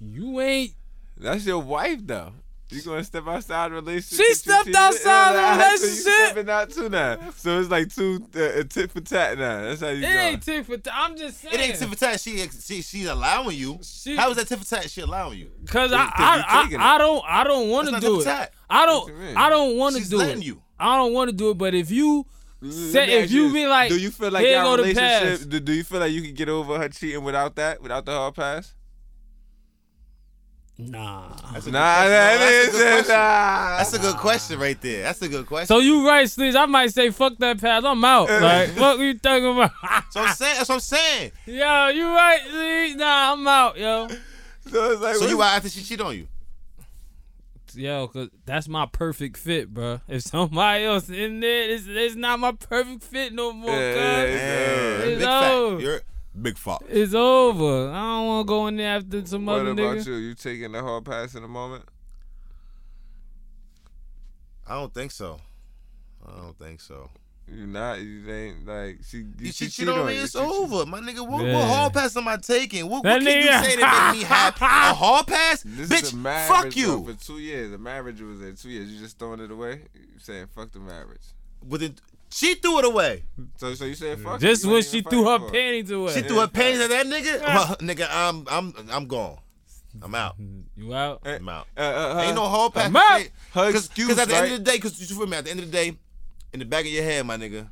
you ain't. That's your wife though. You gonna step outside the relationship? She stepped cheated? outside the Yeah, so you relationship. stepping out too now. So it's like two uh, tit for tat now. That's how you It go. ain't tit for tat. I'm just saying. It ain't tit for tat. She, she she's allowing you. She- How is that tit for tat? She allowing you. Cause I I, I, I don't I don't want to That's do not it. tit-for-tat. I don't? I don't want to She's do letting it. you. I don't want to do it. But if you say if ask you be like, do you feel like your relationship? Do, do you feel like you can get over her cheating without that, without the hall pass? Nah. That's a Nah, good that question. No, that's a good question. nah. That's a good question right there. That's a good question. So you right, Sleeves. I might say fuck that pass. I'm out. Like what you talking about? So I'm saying, that's what I'm saying. yo, you right, Sleeves. Nah, I'm out, yo. So it's like, So you out after she cheat on you? Yo, cause that's my perfect fit, bro. If somebody else in there, it's, it's not my perfect fit no more. Yeah, cuz. yeah, Man, It's big over. fat. You're big fuck. It's over. I don't want to go in there after some What other about you? You taking the hall pass in a moment? I don't think so. I don't think so. You not? You ain't like she. You, You she cheat cheated on me, it's She- she- over, my nigga. What, Yeah. what hall pass am I taking? What, That what can you say to make me happy? A hall pass, This bitch? is a marriage fuck bro, you. for two years. The marriage was in two years. You just throwing it away. You saying fuck the marriage. Within, she threw it away. So so you saying fuck? Just when she threw her fighting for panties away. She threw her panties at that nigga. Well, nigga, I'm I'm I'm gone. I'm out. You out? I'm out. Uh, uh, her, Ain't no hall pass. I'm out. her Because excuse, at the right? end of the day, because you feel me, at the end of the day, in the back of your head, my nigga,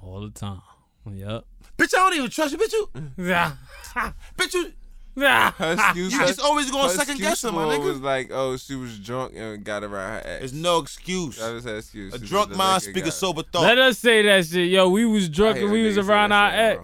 All the time. Yep. bitch, I don't even trust you, bitch. You, Yeah. bitch, you, her excuse, you her- just always going her second guess guessing, my for it nigga. was like, oh, she was drunk and got around her ex. There's no excuse. That was her excuse. A She drunk mind like, speak a sober thought. Let us say that shit. Yo, we was drunk and we was around our shit,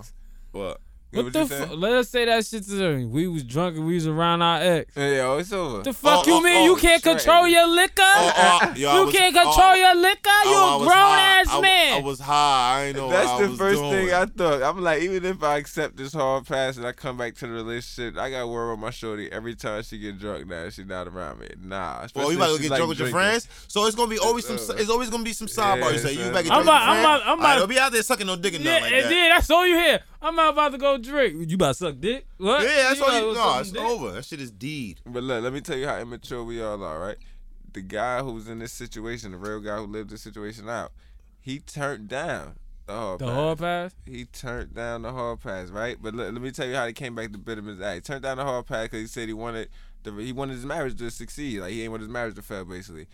bro. ex. What? What the saying? fuck? Let us say that shit to them. We was drunk and we was around our ex. Yeah, yeah, it's over. The fuck Oh, you oh, mean? oh, you can't straight. control your liquor? Oh, oh, yo, you was- can't oh, control your liquor? Oh, you oh, I a was grown high. ass I, man. I was high. I ain't know That's what I the was first doing. thing I thought. I'm like, even if I accept this hall pass and I come back to the relationship, I got worry on my shorty every time she get drunk. Now she not around me. Nah. Well, especially you about to get she's, drunk like, with your friends, so it's gonna be always some. It's over. It's always gonna be some sidebar. Yeah, you say you son. about to get I'm about- your I'm about- I'm about- don't be out there sucking no dick and yeah, nothing like that. then that's all you hear. I'm not about to go drink. You about to suck dick? What? Yeah, that's all you. about to No, suck it's dick? over. That shit is deed. But look, let me tell you how immature we all are, right? The guy who was in this situation, the real guy who lived this situation out, he turned down the hard The pass. hall pass? He turned down the hall pass, right? But look, let me tell you how he came back to bit him his ass. He turned down the hall pass because he said he wanted the he wanted his marriage to succeed. Like he ain't want his marriage to fail, basically.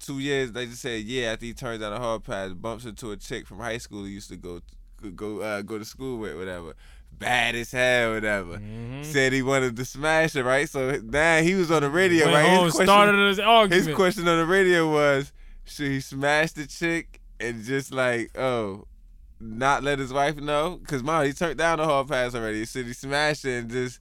Two years, they just said yeah. After he turned down the hall pass, bumps into a chick from high school he used to go go uh, go to school with, whatever. Bad as hell, whatever. Mm-hmm. Said he wanted to smash it, right? So now he was on the radio, Went right? His question- started this argument. his question on the radio was, should he smash the chick and just like, oh, not let his wife know? Cause mom, he turned down the hall pass already. He said he smashed it and just,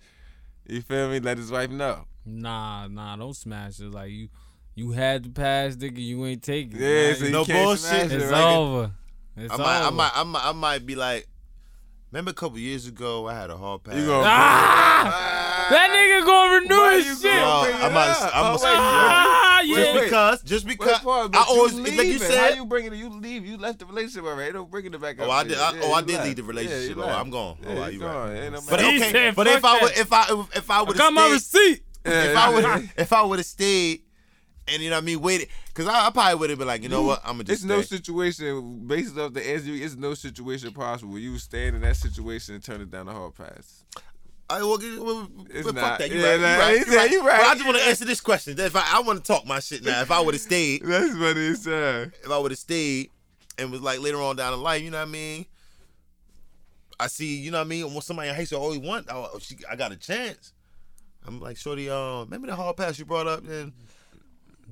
you feel me? Let his wife know. Nah, nah, don't smash it. Like you, you had the pass, nigga. You ain't take it. Yeah, so you No can't bullshit. smash it, it's right? over. It's I might, I might, I might, I might be like. Remember a couple years ago, I had a hall pass. You gonna Ah! That nigga gonna renew Why his shit. gonna Yo, I'm about to- I'm Oh, gonna- wait, Ah, yeah. just wait. because, just because Paul, I always, you like you said. how you bringing it? You leave. You left the relationship already. Don't bring it back up. Oh, I did. I, Yeah, oh, I did left. leave the relationship. you oh. I'm gone. Yeah, oh, you you right. gone. Ain't no But okay, said, but if I would, if I, if I would Got my receipt. if I would, if I would have stayed, and you know what I mean, waited, because I, I probably would have been like, you know what, I'm gonna It's just no situation based off the answer. It's no situation possible where you stand in that situation and turn it down the hall pass. I, well, well, well, It's fuck not. that. You Yeah, right. nah, You right. You right. you right. But I just want to answer this question. If I, I want to talk my shit now. If I would have stayed, That's what he said. if I would have stayed, and was like later on down the line, you know what I mean? I see, you know what I mean? When somebody in high school always want, oh, she, I got a chance. I'm like, shorty, um, remember the hall pass you brought up? Then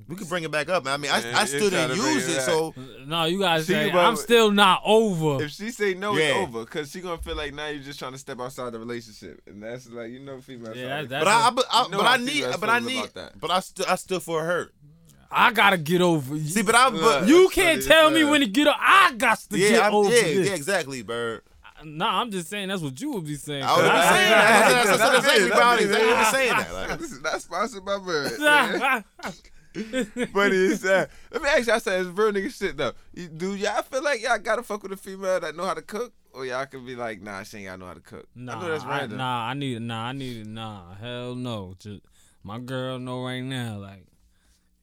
we could bring it back up. man. I mean, I, Yeah, I still didn't use it it, so No, you gotta She say, about- I'm still not over. If she say no, Yeah. it's over. Cause she gonna feel like now you're just trying to step outside the relationship, and that's like you know female. Yeah, side. that's- but I, I, but I, You know but how I need, but I need, but I still, I still for her. I gotta get over. you. See, but I, but you can't tell me when to get up. I got to yeah, get I'm, over yeah, this. yeah, exactly, bird. Nah, I'm just saying that's what you would be saying. I would have I- saying that. That's, not sponsored by Bird. Funny as hell. Let me ask y'all something. It's real nigga shit though. Do y'all feel like y'all gotta fuck with a female that know how to cook, or y'all can be like, nah, she ain't gotta know how to cook? Nah, I know that's I, nah, I need nah, I need nah, hell no. Just my girl know right now, like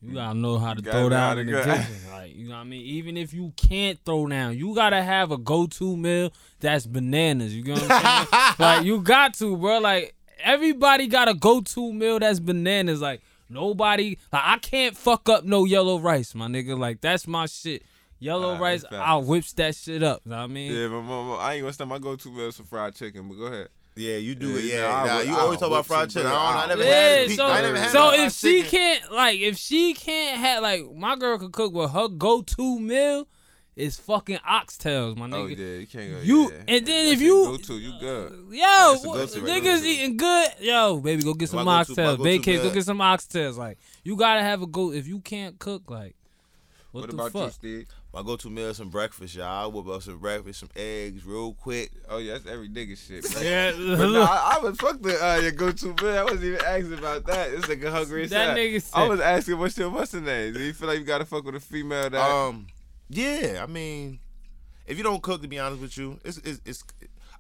you mm. gotta know how to gotta throw down in the kitchen. Like, you know what I mean? Even if you can't throw down, you gotta have a go to meal that's bananas. You get what I'm saying? like you got to, bro. Like everybody got a go to meal that's bananas. Like nobody like I can't fuck up no yellow rice, my nigga. Like that's my shit. Yellow Alright, rice. I'll whips that shit up. You know what I mean? Yeah, but mama, I ain't gonna stop my go-to meal is some fried chicken. But go ahead. yeah, you do Yeah, it. Yeah, know, I nah, you I always talk about fried chicken. I, don't, I I- never Yeah, had. so, I never had so if she chicken. can't like if she can't have like my girl could cook with her go to meal is fucking oxtails, my nigga. Oh yeah, you can't go. You- yeah. and then That's if you- go-to, you good. Yo, That's what- go-to right niggas there. eating good. Yo, baby, go get some My go-to- my oxtails. go-to go get some oxtails. Like you gotta have a go. If you can't cook, like what, What the about you, fuck? Steve? My go-to meal is some breakfast, y'all. I whip up some breakfast, some eggs, real quick. Oh yeah, that's every nigga shit. bro. Yeah, But no, I, I was fuck the uh, your go-to meal. I wasn't even asking about that. It's like a hungry That hell. nigga I was asking what's your what's the name? Do you feel like you gotta fuck with a female that? Um, yeah, I mean, if you don't cook, to be honest with you, it's it's, it's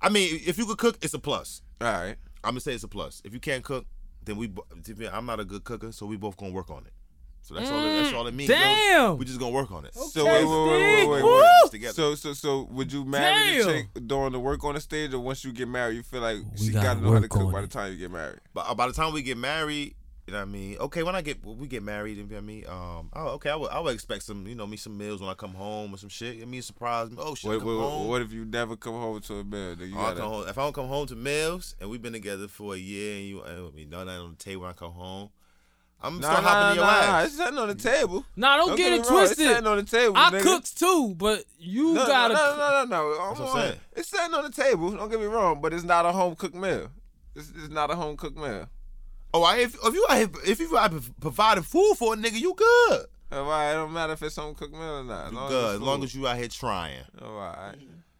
I mean, if you could cook, it's a plus. all right. I'm gonna say it's a plus. If you can't cook, then we. I'm not a good cooker, so we both gonna work on it. So that's all. It, that's all it means. Damn. We just gonna work on it. So Okay, wait, wait, wait, wait, wait, wait. Together. So so so would you marry the Damn. chick during the work on the stage, or once you get married, you feel like We she gotta got to know how to cook on by the time you get married? But uh, by the time we get married, you know what I mean? Okay, when I get when we get married, you know what I mean? Um, oh, okay, I would I would expect some, you know, me some meals when I come home or some shit. I mean, surprise me. Oh shit, I What, come what, home. what if you never come home to a meal? Then you Oh, I gotta, come home. If I don't come home to meals and we've been together for a year and you and we know nothing on the table when I come home, I'm Nah, start nah, hopping in your nah, ass. It's nothing on the table. Nah, don't, get me it wrong, It's twisted. nothing on the table. I nigga. cooks too, but you No, gotta. No, no, no, no. no. That's what I'm saying. It's sitting on the table. Don't get me wrong, but it's not a home cooked meal. It's, it's not a home cooked meal. Oh, I, if, if you out here, if you out providing food for a nigga, you good. All right, it don't matter if it's home cooked meal or not. You long good. As long as you out here trying. All right.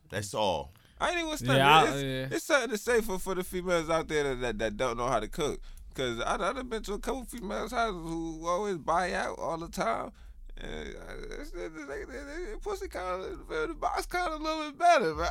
That's all. I ain't even gonna. Yeah, it's, yeah. it's something to say for, for the females out there that, that, that don't know how to cook. Cause I I've been to a couple females' houses who always buy out all the time. And uh, it's- they, they, they, they, pussy kind of the box kind of a little bit better, man.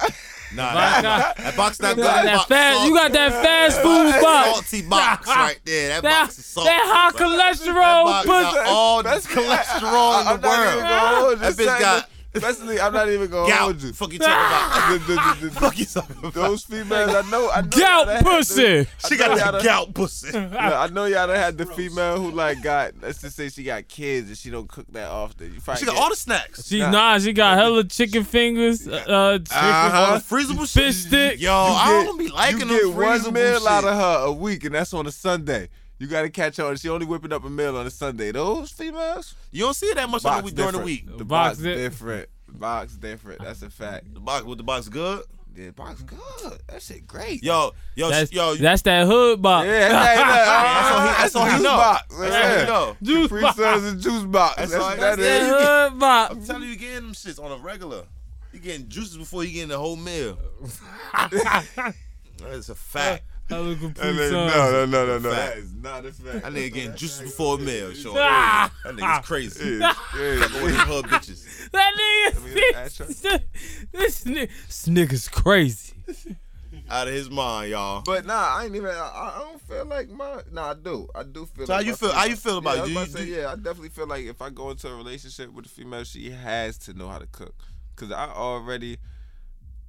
Nah, Box that, that box not good. That that box fast, salt- you got that fast food box. salty box right there. That, That, box is salty. that high bro. cholesterol box pussy. got all That's- cholesterol in I'm the world. gonna hold you. That bitch got Especially, I'm not even gonna gout. hold you. Fuck you talking about? The- the- the- the- Fuck you talking about? Those females, I know, I know. Gout y'all done had pussy. the- She I got know that y'all done- gout pussy. Look, I know y'all done had the female who like got. Let's just say she got kids and she don't cook that often. You probably She got get- all the snacks. She Nah. nah, she got hella chicken fingers, uh, uh, chicken, Uh-huh. All the freezable Fish shit. stick. Yo, I don't be liking you them get one meal shit. out of her a week, and that's on a Sunday. You gotta catch her. She only whipping up a meal on a Sunday. Those females, You don't see it that much on the box week during the week. The Box box, di- different. The box different. That's a fact. The box with the box good. Yeah, box good. That shit great. Yo, yo, That's, yo. that's that hood box. Yeah, that's, uh, that's all he- that's all he juice know. Box. That's all he know. Juice Free box. Sons and juice box. That's That's, all- what that's that That is. hood box. I'm telling you, you getting them shits on a regular. You getting juices before you getting the whole meal. That's a fact. Hella That Capri nigga- Suns. No, no, no, no, no. That is not a fact. That nigga getting juices before a meal. Sean. That nigga's crazy. Yeah, yeah. Fucking with them bitches. That mean, nigga, that's this, this, nigga, this nigga's crazy. Out of his mind, y'all. But nah, I ain't even. I, I don't feel like my. Nah, I do. I do feel. So how like you my feel- how you feel about yeah, it? I was Do about you- to say, do- yeah, I definitely feel like if I go into a relationship with a female, she has to know how to cook. Cause I already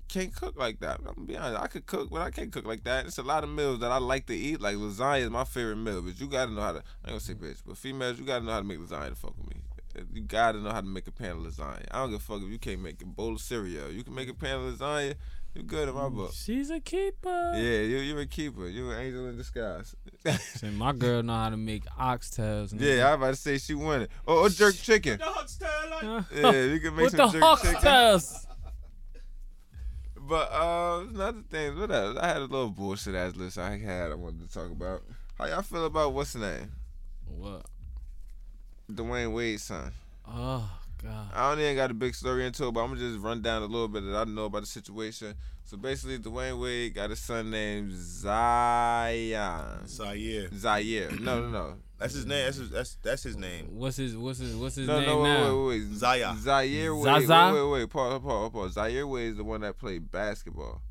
can't cook like that. I'm gonna be honest. I could cook, but I can't cook like that. It's a lot of meals that I like to eat. Like lasagna is my favorite meal, but you gotta know how to. I ain't gonna say bitch, but females, you gotta know how to make lasagna to fuck with me. You gotta know how to make a pan of lasagna. I don't give a fuck if you can't make a bowl of cereal. You can make a pan of lasagna. You good in my mm, book. She's a keeper. Yeah, you you're a keeper. You're an angel in disguise. Say, my girl know how to make oxtails. yeah, I was about to say she won it. Or, or jerk chicken. I, Yeah, you can make With the some jerk chicken. Oxtails. But uh, another thing, what else? I had a little bullshit ass list I had. I wanted to talk about. How y'all feel about what's the name? What? Dwyane Wade's son. Oh God. I don't even got a big story into it, but I'm gonna just run down a little bit that I know about the situation. So basically, Dwyane Wade got a son named Zion. Zaire. Zaire. No, no, no. That's his name. That's his, that's that's his name. What's his What's his What's his No, name no, now? wait, wait, wait. Zaya. Zaire Wade. Zaza? Wait, wait, wait. Pause, pause, pause. Zaire Wade is the one that played basketball.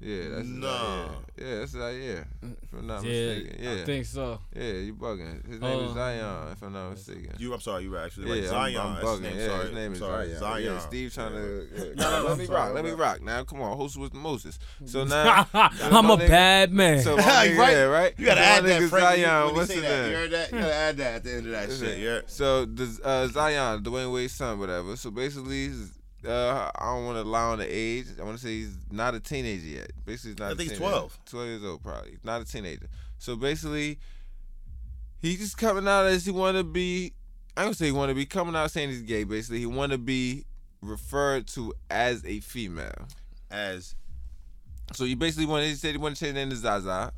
Yeah, that's No. Zaire. Yeah, that's Zaire. If I'm not Yeah, mistaken. Yeah. I think so. yeah, you bugging. His name is Oh. Zion, if I'm not mistaken. You, I'm sorry, you were actually yeah, right. I'm- Zion. I'm, bugging. his name. Yeah, sorry. his name is sorry. Zion. Zion. Yeah, Steve trying to. Yeah. No, no, no, let me sorry, rock. Let me rock. Now, come on, host with Moses. So now, I'm a nigga- bad man. so my Right. yeah, right? You gotta So add that, nigga Frank. Zion, when you what's say his that, name? you heard that? You gotta add that at the end of that shit. Yeah. So the uh, Zion, Dwyane Wade's son, whatever. So basically, he's, uh, I don't want to lie on the age. I want to say he's not a teenager yet. Basically, he's not. I think he's 12. Twelve years old, probably. He's not a teenager. So basically, he's just coming out as he want to be. I don't say he want to be coming out saying he's gay. Basically, he want to be referred to as a female. As So you basically want. He said he want to change his name to Zaza.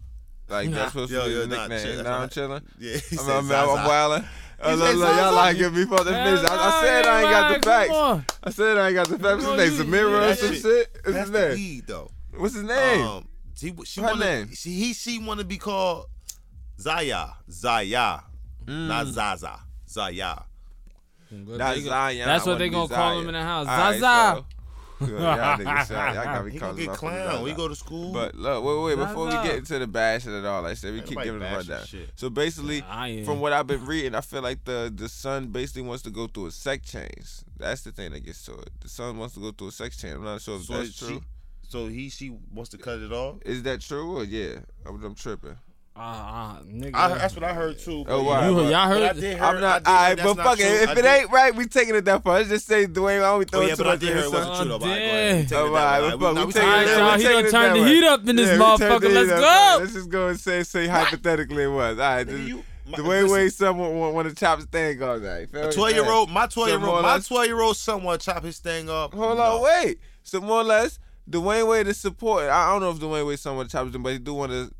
Like that's supposed Yo, to be yo, his nah, nickname. chill, now I'm chilling. yeah, I'm, I'm, Zaza. I'm wilding. He look, said look, y'all Zaza. like give me for the business. I, I said I ain't got the facts. I said I ain't got the facts. What's his name? Samira or that some shit- shit? What's That's his the name? weed though. What's his name? Um, she she Her wanna, name. She, he she want to be called Zaya, Zaya, Mm. not Zaza, Zaya. Not They go- Zion. That's what they gonna call him in the house. All right, Zaza. So Y'all niggas, y'all, y'all gotta be He calling gonna get my clown. We go to school. But look, wait, wait, Nah, before we get into the bashing and all that shit, we Ain't keep nobody giving a bashing rundown. shit. So basically, I ain't. from what I've been reading, I feel like the the son basically wants to go through a sex change. That's the thing that gets to it. The son wants to go through a sex change. I'm not sure if So that's she- true. so he she wants to cut it off. Is that true or yeah? I'm, I'm tripping. Uh, uh, nigga. I, that's what I heard too. Oh, wow. you know, You- but- y'all but I heard- did I'm not. I did All right, but that's fuck it. true. If I it did- ain't right, we taking it that far. Let's just say Dwyane. Why don't we Oh yeah, it but too I much did hear it wasn't true though. but I- go damn. ahead. Take it Oh, that alright, but fuck, we we taking taking it that that way. y'all, he taking done it turned the heat up in this Yeah, we turned motherfucker. Let's go. Let's just go and say say hypothetically it was. All right, Nigga, just- you- the way way someone want, want to chop his thing off. Right? A twelve year old, my twelve year old, my twelve year old son want to chop his thing up. Hold on, wait. So more or less, Dwyane Wade is supporting. I don't know if Dwyane Wade someone chops him, but he do want to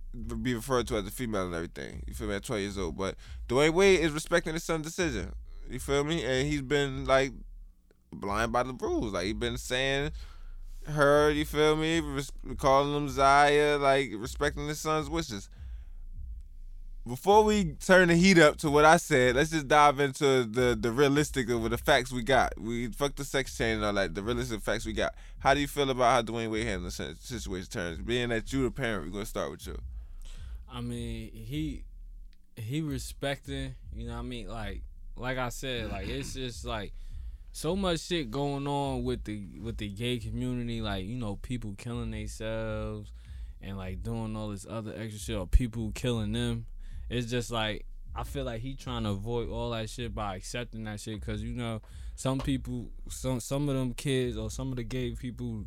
be referred to as a female and everything. You feel me? At 12 years old, but Dwyane Wade is respecting his son's decision. You feel me? And he's been like blind by the rules. Like he's been saying her. You feel me? Res- calling him Zaya. Like respecting his son's wishes. Before we turn the heat up to what I said, let's just dive into the the realistic of the facts we got. We fuck the sex change and all that. The realistic facts we got. How do you feel about how Dwyane Wade handled the situation? Turns being that you the parent, we're gonna start with you. I mean, he he respecting, you know I mean? Like like I said, like it's just like so much shit going on with the with the gay community, like, you know, people killing themselves and like doing all this other extra shit or people killing them. It's just like I feel like he trying to avoid all that shit by accepting that shit cuz you know, some people some some of them kids or some of the gay people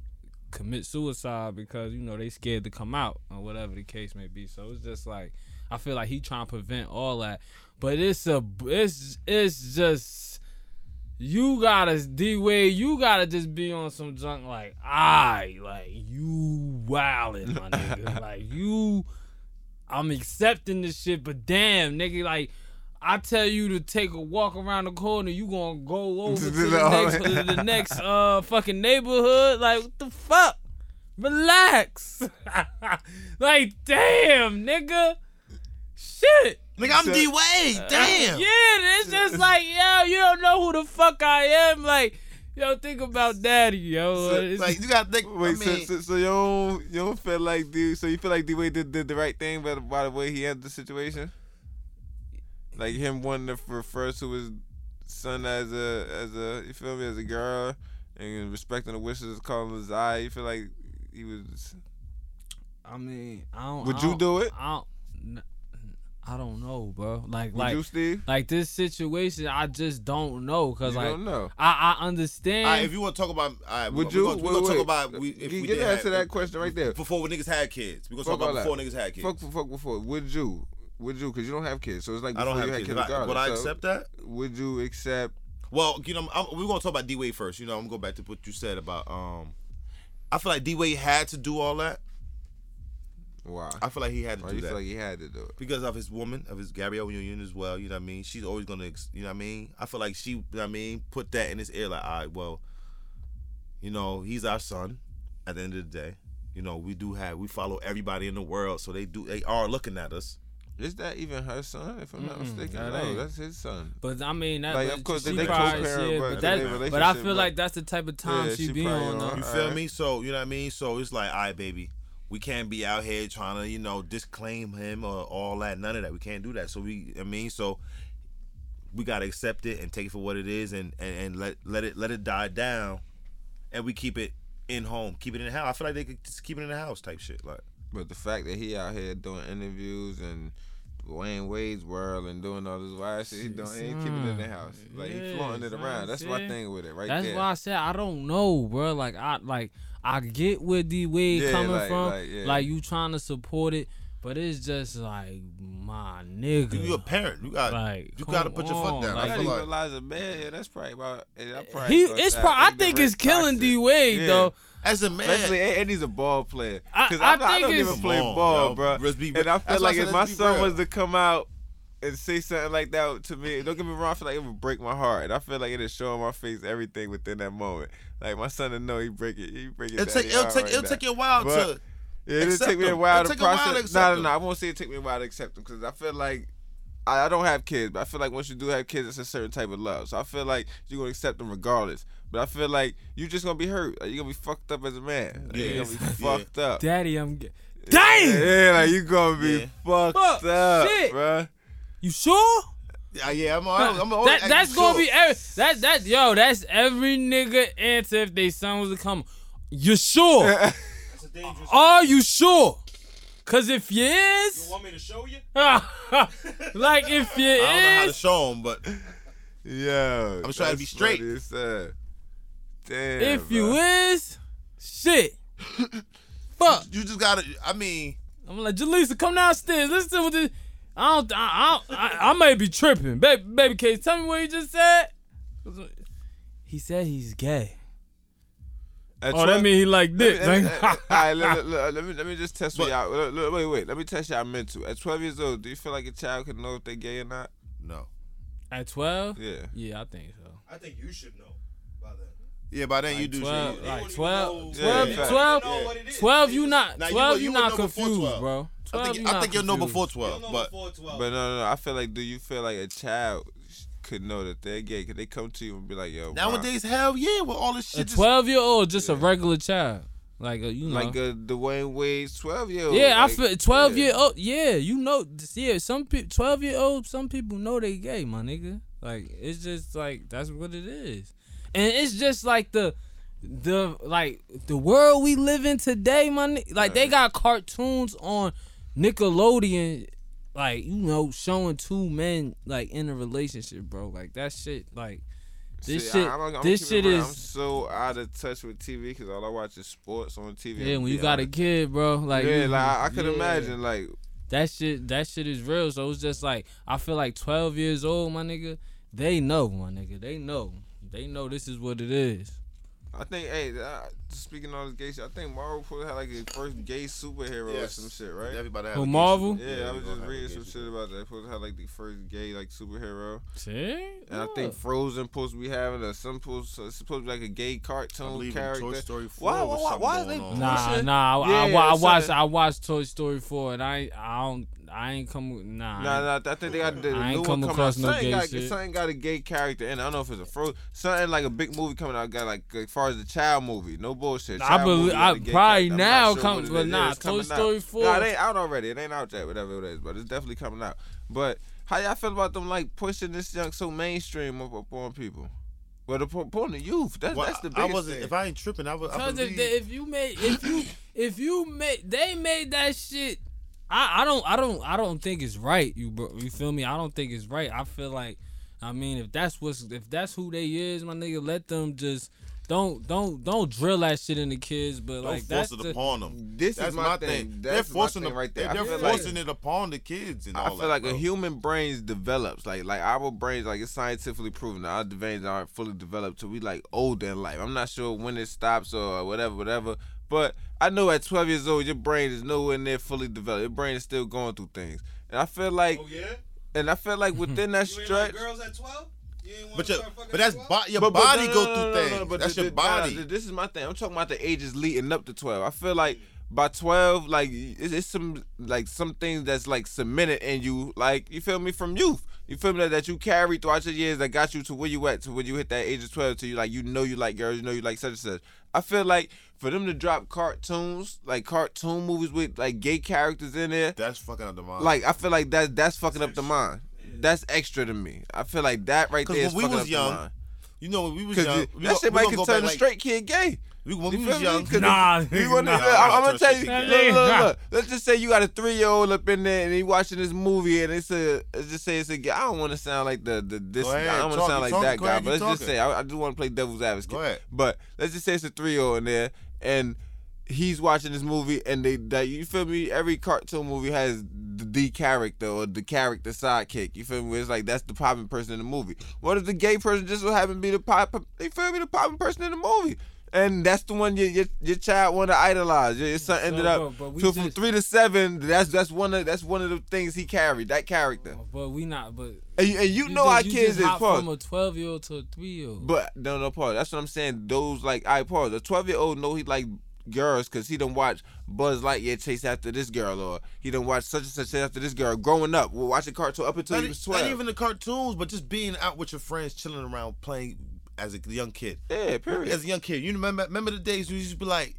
commit suicide because you know they scared to come out or whatever the case may be. So it's just like I feel like he trying to prevent all that, but it's a it's it's just you gotta D Wade, you gotta just be on some junk like I like you wildin' my nigga, like you. I'm accepting this shit, but damn nigga, like. I tell you to take a walk around the corner, you gonna go over to the next, to the next uh fucking neighborhood. Like what the fuck? Relax. like damn, nigga. Shit. Nigga, I'm D Wade. Damn. Yeah, it's just like yo, you don't know who the fuck I am. Like yo, think about daddy, yo. So, It's- Like you got to think. Wait, I mean, so, so so you don't you don't feel like D so you feel like D Wade did, did the right thing but by the way he handled the situation? Like him wanting to refer to his son as a as a you feel me as a girl and respecting the wishes calling his eye. You feel like he was. I mean, I don't. Would I you don't- do it? I don't. n- I don't know, bro. Like, Would like, you, Steve? like this situation, I just don't know, cause You like don't know. I, I understand. all right, if you want to talk about, all right, Would we you? Gonna, we're gonna talk about we, if Get- we get did to have, answer that question right there. before when niggas had kids. We gonna Fuck talk all about that. before niggas had kids. Fuck, fuck before. Would you? Would you? Because you don't have kids, so it's like I don't have kids. kids. Would I, would I. So accept that? Would you accept? Well, you know, I'm, we're gonna talk about D Wade first. You know, I'm gonna go back to what you said about. um I feel like D Wade had to do all that. Why? I feel like he had to Why do you that feel like he had to do it? because of his woman, of his Gabrielle Union as well. You know what I mean? She's always gonna, you know what I mean? I feel like she, you know what I mean, put that in his ear. Like, all right, well, you know, he's our son. At the end of the day, you know, we do have, we follow everybody in the world, so they do, they are looking at us. Is that even her son? If I'm not Mm-mm, mistaken, that no, ain't. that's his son. But I mean, that, Like, but of course, she they probably, co-parent, yeah, but but, that, but I feel but- like that's the type of time Yeah, she, she be on. on though. You feel me? So you know what I mean. So it's like, all right, baby, we can't be out here trying to, you know, disclaim him or all that. None of that. We can't do that. So we, I mean, so we gotta accept it and take it for what it is, and and, and let let it let it die down, and we keep it in home, keep it in the house. I feel like they could just keep it in the house, type shit. Like, But the fact that he out here doing interviews and Wayne Wade's world and doing all this wild shit, he doing, he ain't keeping it in the house. Like he Yeah, flaunting it around. That's my thing with it, right That's there. why I said I don't know, bro. Like I like I get where D Wade Yeah, coming like- from. like, yeah. Like you trying to support it, but it's just like my nigga. you a parent, you got like you gotta come put your foot on, down. I I Like, didn't feel like- realize a man. Yeah, that's probably about. yeah, I probably he it's that pro- I think it's killing. D Wade Yeah. though. As a man. Especially, and and he's a ball player. I- Because I I, I think don't it's- even play Come ball, yo. bro. And I feel why like if my son real. was to come out and say something like that to me, don't get me wrong, I feel like it would break my heart. And I feel like it'd show on my face everything within that moment. Like my son to know he break it, he break it. It'll take it'll take right it'll now. take you a while But- to. Yeah, it'll take me a while It'll to take a while to process. accept No, no, no. I won't say it take me a while to accept them because I feel like I, I don't have kids, but I feel like once you do have kids, it's a certain type of love. So I feel like you're gonna accept them regardless. But I feel like you're just gonna be hurt. Like, you're gonna be fucked up as a man. Like, you're gonna be Yeah. fucked up. Daddy, I'm. G- Damn. Yeah, like you gonna be Yeah. fucked Fuck, up, shit. bruh. You sure? Yeah, yeah, I'm. I'm, I'm that, that's gonna be every, that that yo. That's every nigga answer if they son was to come. You sure? That's a dangerous. Are you sure? Cause if you is, You want me to show you? like if you is. I don't know how to show him, but Yeah, I'm trying to be straight. Damn. if you is, shit. Fuck. you just gotta. I mean, I'm like, Jaleesa, come downstairs. Listen to what this. I don't. I, I, I, I may be tripping. Baby, baby case, tell me what he just said. He said he's gay. At Oh, that 12 mean he like Let dick. me, let, me, Like, all right, let, let, let me let me just test But- y'all. Look, look, Wait, wait. Let me test y'all mental. At 12 years old, do you feel like a child can know if they're gay or not? no. At 12? Yeah. Yeah, I think so. I think you should know by then. Yeah, by then you do. 12, shit. Like 12, 12, Yeah, 12, know what 12, you just- not, Nah, you 12, you you not confused, 12. bro. 12, I think, you I not think you'll know before 12, know but before 12. But no, no, no. I feel like, do you feel like a child could know that they're gay? Could they come to you and be like, yo, bro, nowadays, hell yeah, with all this shit. A 12 year old, just a regular child. Like, a, you know. like a Dwyane Wade's 12 year old? yeah, like, I feel 12 yeah. year old. Yeah, you know. Yeah, some people, 12 year old, some people know they gay, my nigga. Like, it's just like, that's what it is. And it's just like the, the, like, the world we live in today, my. Like, they got cartoons on Nickelodeon, like, you know, showing two men, like, in a relationship, bro. Like, that shit, like, this See, shit, I- I'm- I'm this shit is. I'm so out of touch with TV because all I watch is sports on TV. Yeah, when you got a kid, bro, like yeah, you- like I, I could yeah. imagine, like that shit that shit is real. So it's just like I feel like twelve years old, my nigga. They know, my nigga. They know. They know this is what it is. I think, hey, uh, speaking of this gay shit, I think Marvel probably had like a first gay superhero or some shit, right? Everybody have a gay Marvel? super- Yeah, I was just reading some shit about that. Supposed to have like the first gay like superhero, See? and I think Frozen supposed to be having a some supposed it's supposed to be like a gay cartoon believe character. Toy Story 4 Why- was why- why is they on. Nah, pushing- nah. I, I, I, I watched. I watched Toy Story four, and I, I don't. I ain't come. with- Nah. Nah, nah, I think they got the, the I ain't new come one coming across out. no Something gay got, shit. something got a gay character in. it. I don't know if it's a fro something like a big movie coming out. Got like as far as the child movie, no bullshit. I believe- movie got I- a gay probably character. Now not sure come- but nah, It's Toy Story out. 4. Nah, it ain't out already. It ain't out yet. Whatever it is, but it's definitely coming out. But how y'all feel about them like pushing this junk so mainstream up, up on people? Well, the upon the youth. That's Well, that's the I biggest wasn't. thing. If I ain't tripping, I was. Because if, they, if you made if you if you made they made that shit, I, I don't I don't I don't think it's right. You bro, you feel me? I don't think it's right. I feel like I mean if that's what's if that's who they is, my nigga, let them just don't don't don't drill that shit in the kids. But Don't like force that's it the, upon them. This That's is my, my thing. thing. That's they're my forcing thing them right there. I They're feel like- forcing it upon the kids and all I feel that, like bro. a human brain develops like like our brains like it's scientifically proven that our brains aren't fully developed till we like older in life. I'm not sure when it stops or whatever, whatever. But I know at 12 years old your brain is nowhere near fully developed. Your brain is still going through things, and I feel like Oh yeah. and I feel like within that You ain't stretch. like girls at 12. You ain't wanna But your, but that's bo- your But- but body no, go no, no, through no, no, things. no, but that's the- your the- nah, body. th- this is my thing. I'm talking about the ages leading up to 12. I feel like by 12, like it's, it's some like some things that's like cemented in you, like you feel me from youth. You feel me that, that you carry throughout your years that got you to where you at to when you hit that age of 12 to you like you know you like girls, you know you like such and such. I feel like for them to drop cartoons, like cartoon movies with like gay characters in there, That's fucking up the mind. like I feel like that that's fucking up the mind. That's extra to me. I feel like that right there when is we fucking was up young, the mind. you know, when we was young. you- we that gon- shit we might gonna can turn a like- straight kid gay. We, when You we feel was me? young, 'Cause Nah, you wanna, nah. I'm, I'm gonna tell you. straight Look, gay. look, look. Let's just say you got a three year old up in there and he watching this movie and it's a. Let's just say it's a. I don't want to sound like the the this. Ahead, guy. I don't want to sound you like talking, that guy. ahead, But let's just say I, I just want to play devil's advocate. Go ahead. But let's just say it's a three year old in there and he's watching this movie and they that you feel me. Every cartoon movie has the, the character or the character sidekick. You feel me? It's like that's the popping person in the movie. What if the gay person just so happen to be the pop? You feel me? The popping person in the movie. And that's the one your your, your child want to idolize. Your, your son ended So, up but- but we so from three to seven. That's that's one of that's one of the things he carried. That character. But we not. But And you, and you, know just- our you kids just is hop pause. from a twelve year old to a three year old. But no, no, pause. That's what I'm saying. Those like I pause. A 12 year old know he like girls because he done watch Buzz Lightyear chase after this girl or he done watch such and such chase after this girl growing up. We're watching cartoon up until Not, he was e- not 12. even the cartoons, but just being out with your friends, chilling around, playing as a young kid. yeah, period. As a young kid, you remember remember the days we used to be like,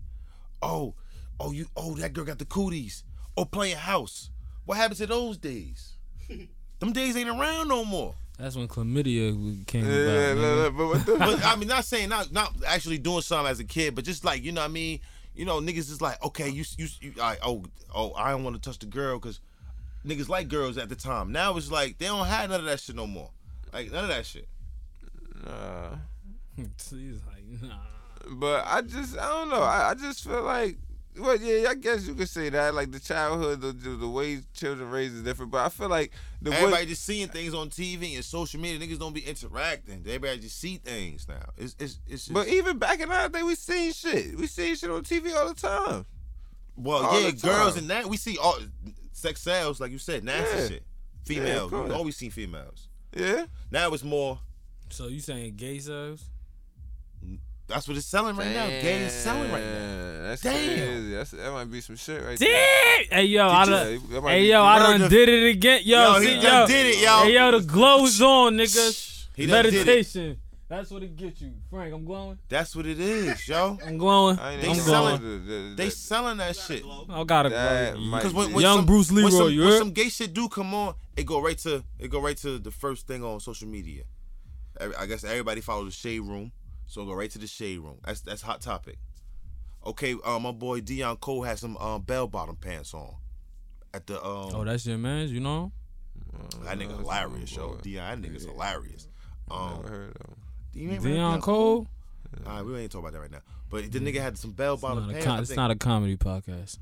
oh, oh, you, oh, that girl got the cooties. Oh, playing house. What happened to those days? Them days ain't around no more. That's when chlamydia came Yeah, about. look, nigga. look, but what the But I mean, not saying not not actually doing something as a kid, but just like you know what I mean. You know, niggas is like, okay, you you, you I, oh oh, I don't want to touch the girl because niggas like girls at the time. Now it's like they don't have none of that shit no more. Like none of that shit. Nah. He's like, nah. But I just I don't know. I, I just feel like well yeah, I guess you could say that. Like the childhood, the the, the way children raised is different. But I feel like the Everybody way just seeing things on TV and social media. Niggas don't be interacting. Everybody just see things now. It's it's it's. Just, But even back in our day, we seen shit. We seen shit on TV all the time. well, all yeah, girls time. and that we see all sex sales, like you said, nasty Yeah. shit. Females, of course. we always seen females. Yeah. Now it's more. So you saying gay cells? That's what it's selling right now. Gay is selling right now. Damn, That's Damn. crazy. That's, that might be some shit right there. Damn! Hey yo, I Did done, you- hey yo, I Word done did it again. Yo, Yo, he see, done yo, did it, yo. Hey yo, the glow is on, niggas. He done did it. Meditation. That's what it gets you, Frank. I'm glowing. That's what it is, yo. I'm glowing. They I'm selling- know the- the- They selling that shit. I gotta That glow. Because when, when Young some, Bruce when some, you when some gay shit do come on, it go right to it go right to the first thing on social media. Every- I guess everybody follow the shade room, so it go right to the shade room. That's that's hot topic. Okay, um, my boy Deon Cole has some um, bell bottom pants on at the um. Oh, that's your man. You know? that nigga hilarious, my yo. Deon, that nigga's Yeah. hilarious. Never Um, heard of him. you Deon Cole. All right, we ain't talking about that right now. But the nigga had some bell bottom pants. com- it's not a comedy podcast.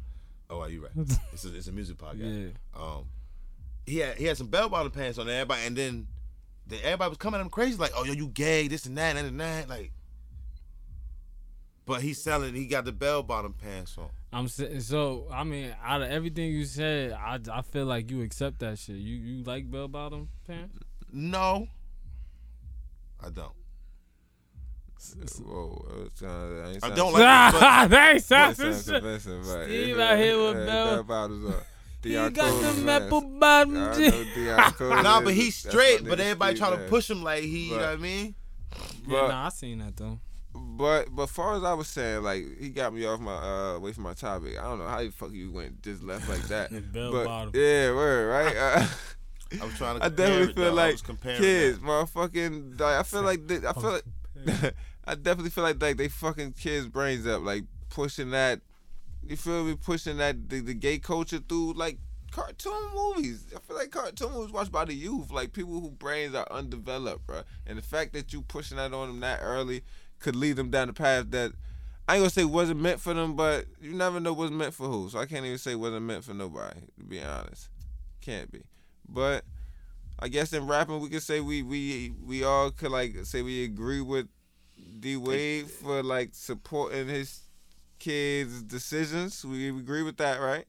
Oh, are you right? it's a, it's a music podcast. Yeah. Um, he had he had some bell bottom pants on. Everybody, and then the, everybody was coming at him crazy, like, "Oh, yo, you gay? This and that, and, and that." Like, but he's selling. He got the bell bottom pants on. I'm sa- so. I mean, out of everything you said, I, I feel like you accept that shit. You you like bell bottom pants? No, I don't. Whoa, uh, it sound- I, ain't I don't like. but, They it sound sound convincing, Steve out here with bell- bell bottoms on. He got Cole the is apple bottom. I know shit. Deon Cole nah, but he's straight. But everybody trying to push him like he. You know what I mean? Yeah, nah, I seen that though. But but far as I was saying, like he got me off my uh away from my topic. I don't know how the fuck you went just left like that. Bell but bottom. yeah, word right. Uh, I'm trying to. I definitely feel though. Like kids, that. motherfucking. Like, I feel like they, I feel like I definitely feel like like they fucking kids' brains up, like pushing that. You feel me? Pushing that the, the gay culture through like cartoon movies. I feel like cartoon movies watched by the youth, like people whose brains are undeveloped, bro. And the fact that you pushing that on them that early could lead them down the path that I ain't gonna say wasn't meant for them, but you never know what's meant for who. So I can't even say wasn't meant for nobody. To be honest, can't be. But I guess in rapping we could say we we we all could like say we agree with D Wade for like supporting his kids' decisions. We agree with that, right?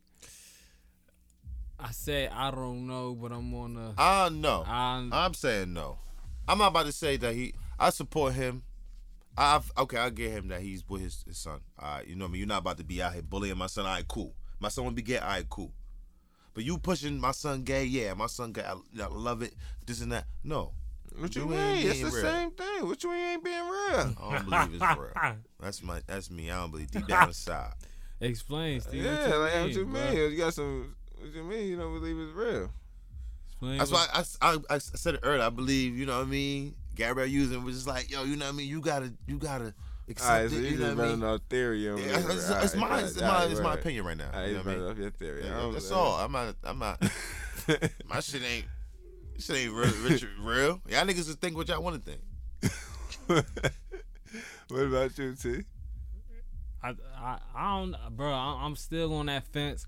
I say I don't know, but I'm on the. I know. I'm, I'm saying no. I'm not about to say that he. I support him. I've okay. I'll get him that he's with his, his son. All right, you know what I mean. You're not about to be out here bullying my son. All right, cool. My son will be gay. All right, cool. But you pushing my son gay? Yeah, my son gay. I, I love it. This and that. No, What you You mean? It's the real. same thing. What you mean ain't being real? I don't believe it's real. That's my. That's me. I don't believe deep down inside. Explain, Steve. yeah, what like you what you mean, mean? bro? You got some. What you mean? You don't believe it's real? Explain That's what- why I, I, I said it earlier. I believe you know what I mean. Gabrielle Union was just like yo. You know what I mean. You gotta. You gotta accept All right, so it. you You know just what I running mean. off theory. Yeah, whatever. it's, All it's right, my, all it's right, my, all it's my opinion right now. All right, you you know what I mean? off your theory. Yeah, that's all. I'm not. I'm not. My shit ain't. Shit ain't real. Richard, real. Y'all niggas just think what y'all want to think. what about you, T? I, I, I don't, bro. I- I'm still on that fence.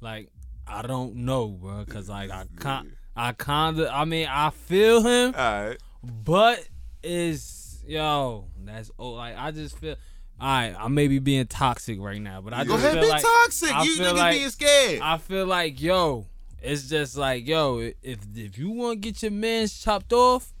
Like, I don't know, bro. Cause like I con, I kinda, I mean, I feel him, All right. but is yo, that's oh, like I just feel. All right, I may be being toxic right now, but I Go just ahead, feel be like toxic. I you feel niggas like- being scared. I feel like yo, it's just like yo, if if you want to get your man's chopped off,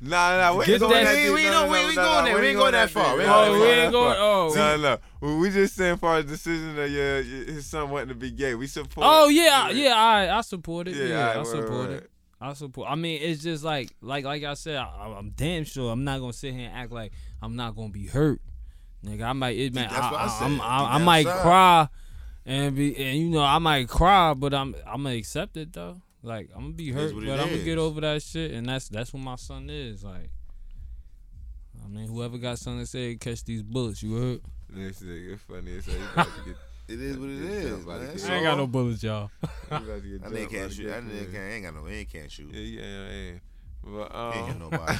Nah, nah, we ain't going that- We- we No, no, we no, ain't going there. We ain't going that far. We ain't Oh, no, we no, ain't no, going. Oh, No, no. Well, we just saying for his decision that your, his son wanting to be gay. We support. oh yeah, yeah. I I support it. Yeah, I support it. I support. I mean, it's just like, like, like I said, I, I'm damn sure I'm not gonna sit here and act like I'm not gonna be hurt, nigga. I might, it, man, I I. I'm, I, I might cry, and be, and you know, I might cry, but I'm, I'm gonna accept it though. Like I'm gonna be hurt, but I'm gonna get over that shit, and that's that's what my son is. Like, I mean, whoever got something to say, catch these bullets. You heard? This nigga funny as hell. You about to get. It is what it Yeah, is, somebody man. I ain't got no bullets, y'all. I about to get That jumped, nigga can't shoot. get That nigga can't, ain't got no. Ain't can't shoot. Yeah, yeah, yeah. But He ain't um, hit nobody.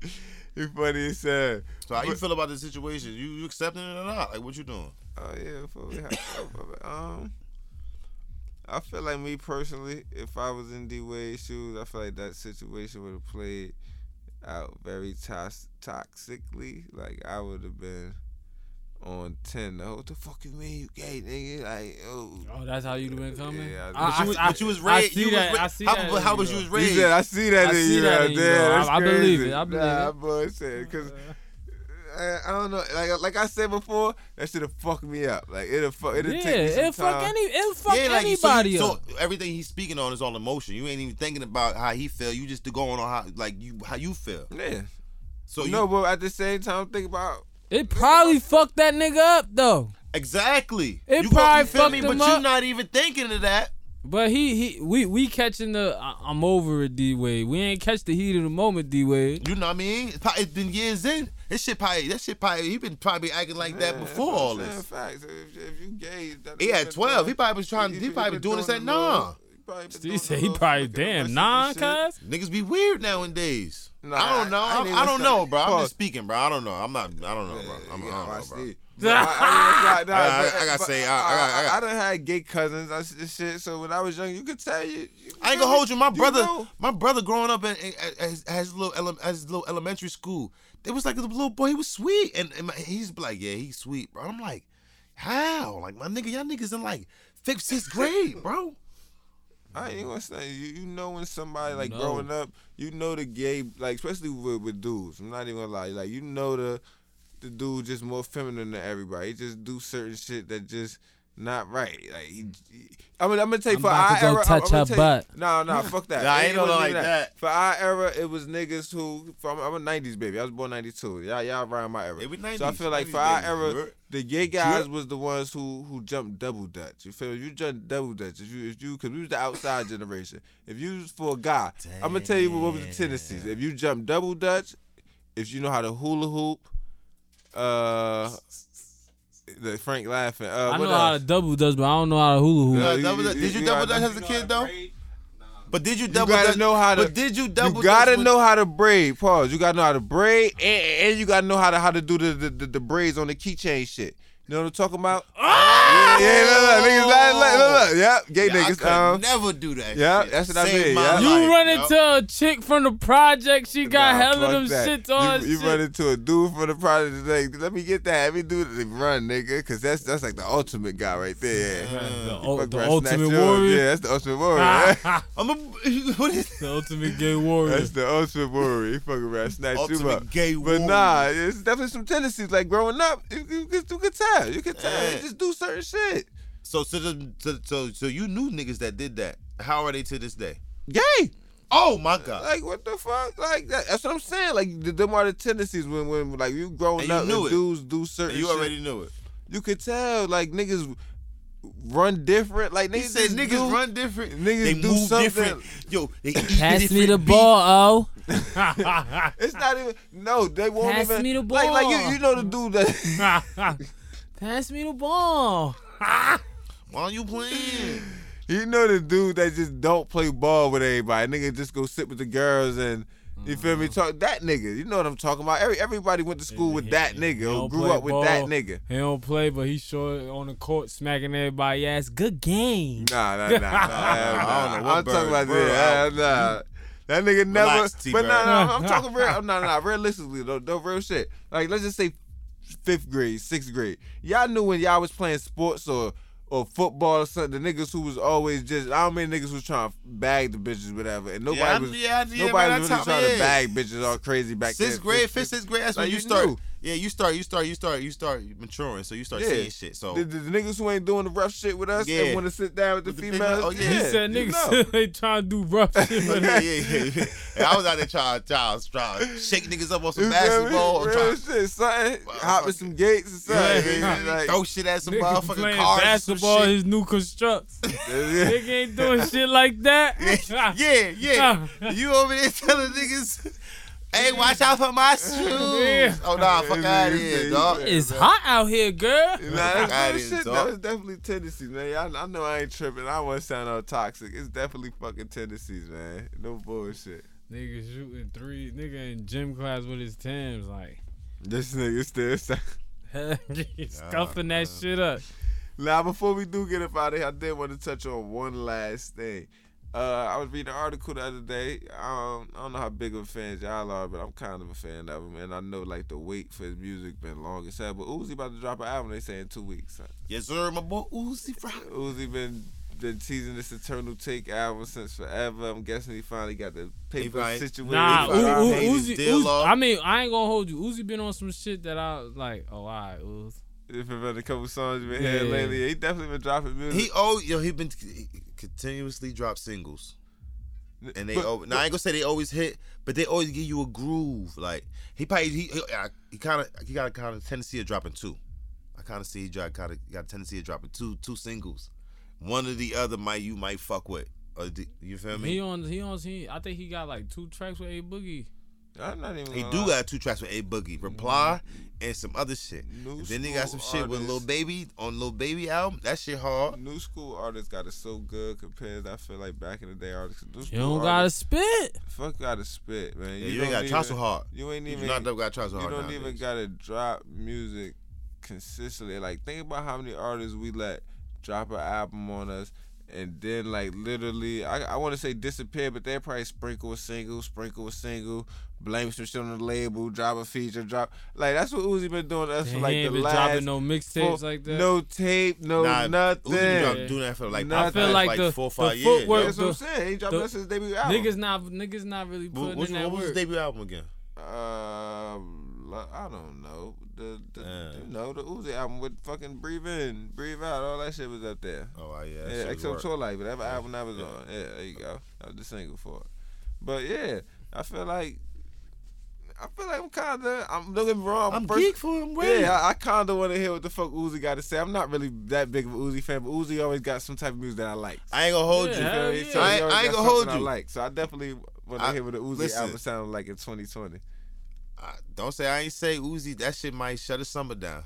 you funny as hell. So how you feel about the situation? You, you accepting it or not? Like what you doing? Oh yeah, for we um, I feel like me personally, if I was in D Wade's shoes, I feel like that situation would have played out very tox- toxically. Like I would have been on ten. Oh, what the fuck you mean you gay nigga? Like oh. Oh, that's how you been coming. Yeah, I- But you, was, I- but you was I raised. see you that- was, I see how, that how you, was you was raised? said I see that I in see you that right in you. That's I- I believe it. I believe nah, it. boy, said because. I, I don't know, like like I said before, that should have fucked me up. Like it'll fuck, it'll yeah, take me some it'll fuck time. any, it'll fuck yeah, like anybody so, up. so everything he's speaking on is all emotion. You ain't even thinking about how he feel. You just going on how like you how you feel. Yeah. So you no, but at the same time, think about It probably fucked that nigga up though. exactly. It you go- probably you feel me? fucked him But you're not even thinking of that. But he he we we catching the I- I'm over it D Wade. We ain't catch the heat of the moment D Wade. You know what I mean? It's, probably, it's been years in. This shit probably that shit probably he been probably acting like that before all what I'm saying, this. Facts. If, if you gay, that He had twelve. He probably was trying. He probably been doing this at nine. He said he probably damn nine cuz. Niggas be weird nowadays. Nah, I don't know. I- I I, I, don't know, bro. I'm just speaking, bro. I don't know. I'm not. I don't know, bro. I'm, I don't know, bro. see. But I, I, I, I- I- I gotta say, I- I got- I got- I done had gay cousins. I s- shit. So when I was young, you could tell you. you I ain't gonna hold you. My brother, know. my brother, growing up at, at, at, his, little ele- at little elementary school, it was like a little boy. He was sweet, and, and my, he's like, yeah, he's sweet, bro. I'm like, how? Like my nigga, y'all niggas in like fifth, sixth grade, bro. I ain't gonna say you, you know when somebody like No. growing up, you know the gay like especially with, with dudes. I'm not even gonna lie, like you know the the dude just more feminine than everybody. He just do certain shit that just not right. Like he, he- I'm, gonna- I'm gonna tell you I'm for about our to go era, touch I'm, her gonna butt. tell you, No, no, fuck that. Nah, I It ain't no wasn't like even that. For our era, it was niggas who from I'm a '90s baby. I was born '92. Y'all, y'all around my era. Yeah, we So I feel like 90s for our baby. era, Sure. the gay guys Sure. was the ones who who jumped double dutch. You feel me? You jumped double dutch, if you if you because we was the outside generation. If you was for a guy, I'm gonna tell you what, what was the tendencies. If you jump double dutch, if you know how to hula hoop, uh, the Frank laughing. Uh, I what know how to double dutch, but I don't know how to hula hoop. Yeah, you- you- did you you double gotta- dutch as a kid though? But did you double gotta dutch? know how to- But did you double? you gotta dutch know how to braid. Pause. You gotta know how to braid, and, and you gotta know how to how to do the the, the, the braids on the keychain shit. You know what I'm talking about? Ah! Yeah, yeah, look, look, niggas, look, look, look, look. Yep, gay Yeah, I niggas. could Um, never do that. yeah, shit. that's what I mean, yeah. You life, run yo. into a chick from the project, she got Nah, hella fuck them that. shits on. You, you shit. run into a dude from the project like, let me get that. Let me do the run, nigga, because that's that's like the ultimate guy right there. Yeah. the, You the ultimate snatch yours. warrior. Yeah, that's the ultimate warrior. I'm a. What is The ultimate gay warrior. That's the ultimate warrior. He fucking around, snatch you ultimate up. gay But nah, it's definitely some tendencies. Like growing up, you, you, could- you could tell. You could tell. Yeah. Just do certain shit. So, so, the- so, so, so you knew niggas that did that. How are they to this day? Gay. Oh my god! Like what the fuck? Like that, that's what I'm saying. Like th- them are the tendencies when when like you growing And you up knew and it. dudes do certain. And you shit. already knew it. You could tell like niggas run different. Like He niggas said niggas do- run different. Niggas they do move something. different. Yo, they eat Pass me different the beef. ball, oh. It's not even. No, they won't Pass even. me the ball. Like like you you know the dude that. Pass me the ball. Why don't you playing? You know the dude that just don't play ball with everybody. Nigga just go sit with the girls and you feel Mm-hmm. me? Talk that nigga. You know what I'm talking about. Every everybody went to school with that nigga He or grew play up with that nigga. He don't play, but he sure on the court smacking everybody ass. Good game. Nah, nah, nah. nah, I don't know what I'm talking about bird- bird that. Nah, nah. That nigga never. Relax, but T-Bird. nah, nah, I'm talking real. Nah, nah, realistically though, though, real shit. Like let's just say fifth grade, sixth grade. Y'all knew when y'all was playing sports or or football or something. The niggas who was always just I don't mean niggas was trying to bag the bitches, whatever. And nobody Yeah, was yeah, yeah, nobody man, was really trying to bag bitches all crazy back then. Sixth grade, fifth, sixth grade. That's when you you start. knew. Yeah, you start, you start, you start, you start maturing. So you start Yeah. seeing shit. So The, the, the niggas who ain't doing the rough shit with us Yeah. and want to sit down with the With the females. oh, yeah. He yeah, said you niggas know. they trying to do rough shit. yeah, But yeah, yeah, yeah. I was out there trying, trying, trying to shake niggas up on some You basketball, or Real trying shit, something. Well, Hop with some gates or something. Yeah. nigga, like, throw shit at some Nigga motherfucking playing cars. basketball, and some his new constructs. yeah. Nigga ain't doing shit like that. yeah, yeah. You over there telling niggas, hey, watch out for my shoes. Yeah. Oh, nah, fuck out of here, dog. It's hot out here, girl. Nah, that's I shit. That was definitely tendencies, man. I, I know I ain't tripping. I don't want to sound all toxic. It's definitely fucking tendencies, man. No bullshit. Nigga shooting three. Nigga in gym class with his Tims, like This nigga still. he's scuffing that shit up. Now, before we do get up out of here, I did want to touch on one last thing. Uh, I was reading an article the other day. Um, I don't know how big of a fan y'all are, but I'm kind of a fan of him, and I know like the wait for his music been long as hell. But Uzi about to drop an album. They say in two weeks. Yes, sir, my boy Uzi Vert. Uzi been been teasing this Eternal Atake album since forever. I'm guessing he finally got the paper finally- situated. Nah, Uzi U- U- Uzi, Uzi- I mean, I ain't gonna hold you. Uzi been on some shit that I was like, oh, alright, Uzi. If it been a couple songs you been Yeah. hearing lately, he definitely been dropping music. He oh yo he been he continuously drop singles. And they But- al- now I ain't gonna say they always hit, but they always give you a groove. Like he probably he he, he kind of he got a kind of tendency of dropping two. I kind of see he drop kind of got a tendency of dropping two two singles. One or the other might you might fuck with. Or the, you feel me? He on, he on, he. I think he got like two tracks with a boogie. I'm not even. He do lie. got two tracks with A Boogie, Reply, mm-hmm. and some other shit. New then he got some school shit with Lil artists. Baby on Lil Baby album. That shit hard. New school artists got it so good compared. I feel like back in the day artists. New You school don't gotta spit. fuck gotta spit, man. Yeah, you, ain't got to try so hard. You ain't You even. do not got to try so you don't even gotta drop music consistently. Like think about how many artists we let drop an album on us. And then, like literally, I, I want to say disappear, but they probably sprinkle a single, sprinkle a single, blame some shit on the label, drop a feature, drop like that's what Uzi been doing to us He for like the been last dropping no mixtapes four- like that. No tape, no Nah, nothing. Uzi been drop- doing that for like, I feel past, like the- four or the five years. footwork- yo. That's what I'm saying. He dropped the- that since his debut album. Niggas not, niggas not really Wh- putting Which in one, that what was his debut album again? Um, lo- I don't know. The, the Yeah. you know the Uzi album with fucking breathe in, breathe out, all that shit was up there. Oh yeah, yeah, shit XO work. Tour Life, whatever album that was on. Yeah, there you go. That was the single for it. But yeah, I feel like I feel like I'm kind of. I'm don't get me wrong. I'm first- geek for him. Wait. Yeah, I, I kind of want to hear what the fuck Uzi got to say. I'm not really that big of a Uzi fan, but Uzi always got some type of music that I like. I ain't gonna hold Yeah, you. hell feel me? yeah. So I ain't- I ain't gonna hold you. I like. So I definitely want to I- hear what the Uzi listen. album sound like in 2020. I- don't say I ain't say Uzi. That shit might shut his summer down.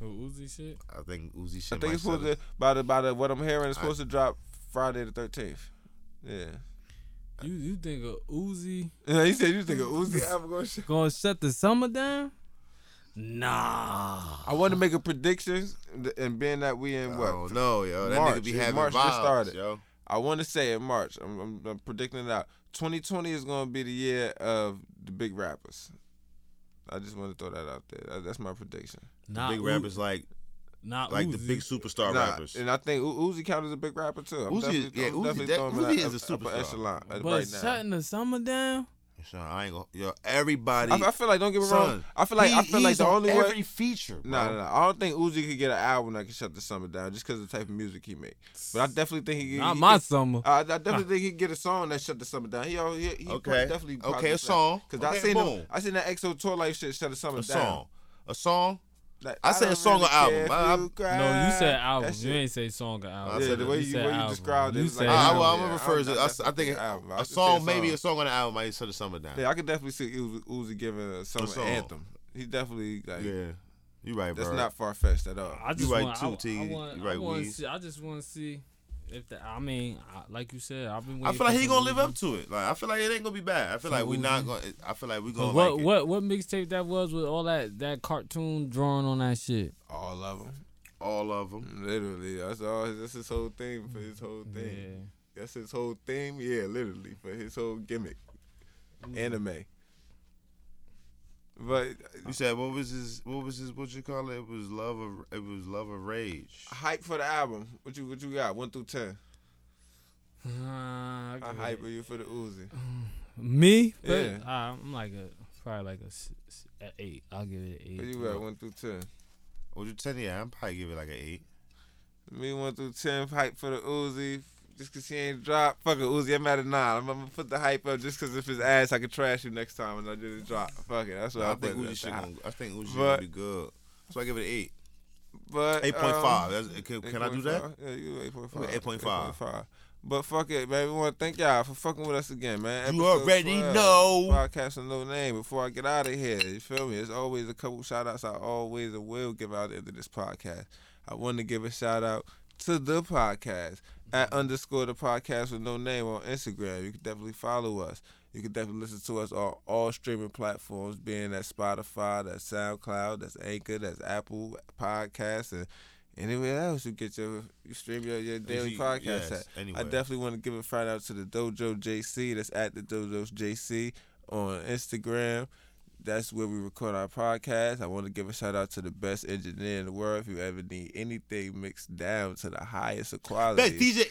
Oh, Uzi shit. I think Uzi shit I might think it's shut supposed it. to by the by the what I'm hearing it's I- supposed to drop Friday the 13th. Yeah. You you think of Uzi Yeah, he said you think of Uzi album going to gonna shut the summer down? Nah. I want to make a prediction, and being that we in what Oh no, yo, that March. nigga be It's having March just vibes, started. yo. I want to say in March. I'm, I'm, I'm predicting it out. 2020 is going to be the year of the big rappers. I just want to throw that out there. That's my prediction. Not big U- rappers like Not like Uzi. the big superstar Nah, rappers. and I think U- Uzi counts as a big rapper too. I'm Uzi definitely, yeah, I'm Uzi- definitely that- Uzi is that a upper superstar. echelon uh, But right now. shutting the summer down? Son, I ain't gonna yo. Everybody. I, I feel like don't get me wrong. I feel like I feel like the only every way. feature. Bro. No, no, no. I don't think Uzi could get an album that can shut the summer down just because of the type of music he make. But I definitely think he. Not he my could- summer. I, I definitely think he get a song that shut the summer down. He, al- he, he Okay. definitely Okay, a song. Because I seen boom. him, I seen that EXO tour life shit shut the summer down. A down. song. A song. Like, I said a don't song or really album. I- I- you. No, you said album. shit- You ain't say song or album. Yeah, said the way You you, said way you described it. You said like, I, album. well, I'm yeah, refer to. I, I, s- I think album. I a could say song, maybe a song on the album might shut the summer down. Yeah, I could definitely see Uzi, Uzi giving a summer song. anthem. He definitely like. Yeah, you right, bro. That's not far fetched at all. I just right, want, too, I, T. I You right, I want see. I just want to see if the. I mean, I, like you said, I've been. I feel like for he gonna live up to it. Like I feel like it ain't gonna be bad. I feel Some like we not gonna. I feel like we But gonna what like what what mixtape that was with all that that cartoon drawing on that shit? All of them. All of them. Literally, that's all. That's his whole thing for his whole Yeah. thing. That's his whole theme. Yeah, literally for his whole gimmick. Mm. Anime. But You said what was his? What was his? What you call it? It was love of. It was love of rage. hype for the album. What you what you got? One through ten. Uh, I How give hype it- are you for the Uzi? Me? But, Yeah. uh, I'm like a probably like a eight. I'll give it an eight. What you at? One through ten. Would you ten? Yeah, I'm probably give it like an eight. Me one through ten. Hype for the Uzi. Just cause he ain't dropped. Fuck it, Uzi. I'm at a nine. I'm, gonna put the hype up just cause if his ass, I could trash you next time and I didn't drop. Fuck it. That's what I I, think. Uzi should. Gonna, I think Uzi But- should be good. So I give it an eight. But Eight point five. um, Can, can I do that? Yeah, you eight point five. 8.5. 8.5. But fuck it, man. We want to thank y'all for fucking with us again, man. You Episode already 12, know. Podcast with no name. Before I get out of here, you feel me? There's always a couple shout outs I always will give out at the end of this podcast. I want to give a shout out to the podcast at underscore the podcast with no name on Instagram. You can definitely follow us. You can definitely listen to us on all streaming platforms, being that Spotify, that's SoundCloud, that's Anchor, that's Apple Podcasts, and anywhere else you get your you stream your, your daily podcast yes, at. anywhere. I definitely want to give a shout out to the Dojo JC. That's at the Dojo JC on Instagram. That's where we record our podcast. I want to give a shout out to the best engineer in the world. If you ever need anything mixed down to the highest of quality, Best DJ,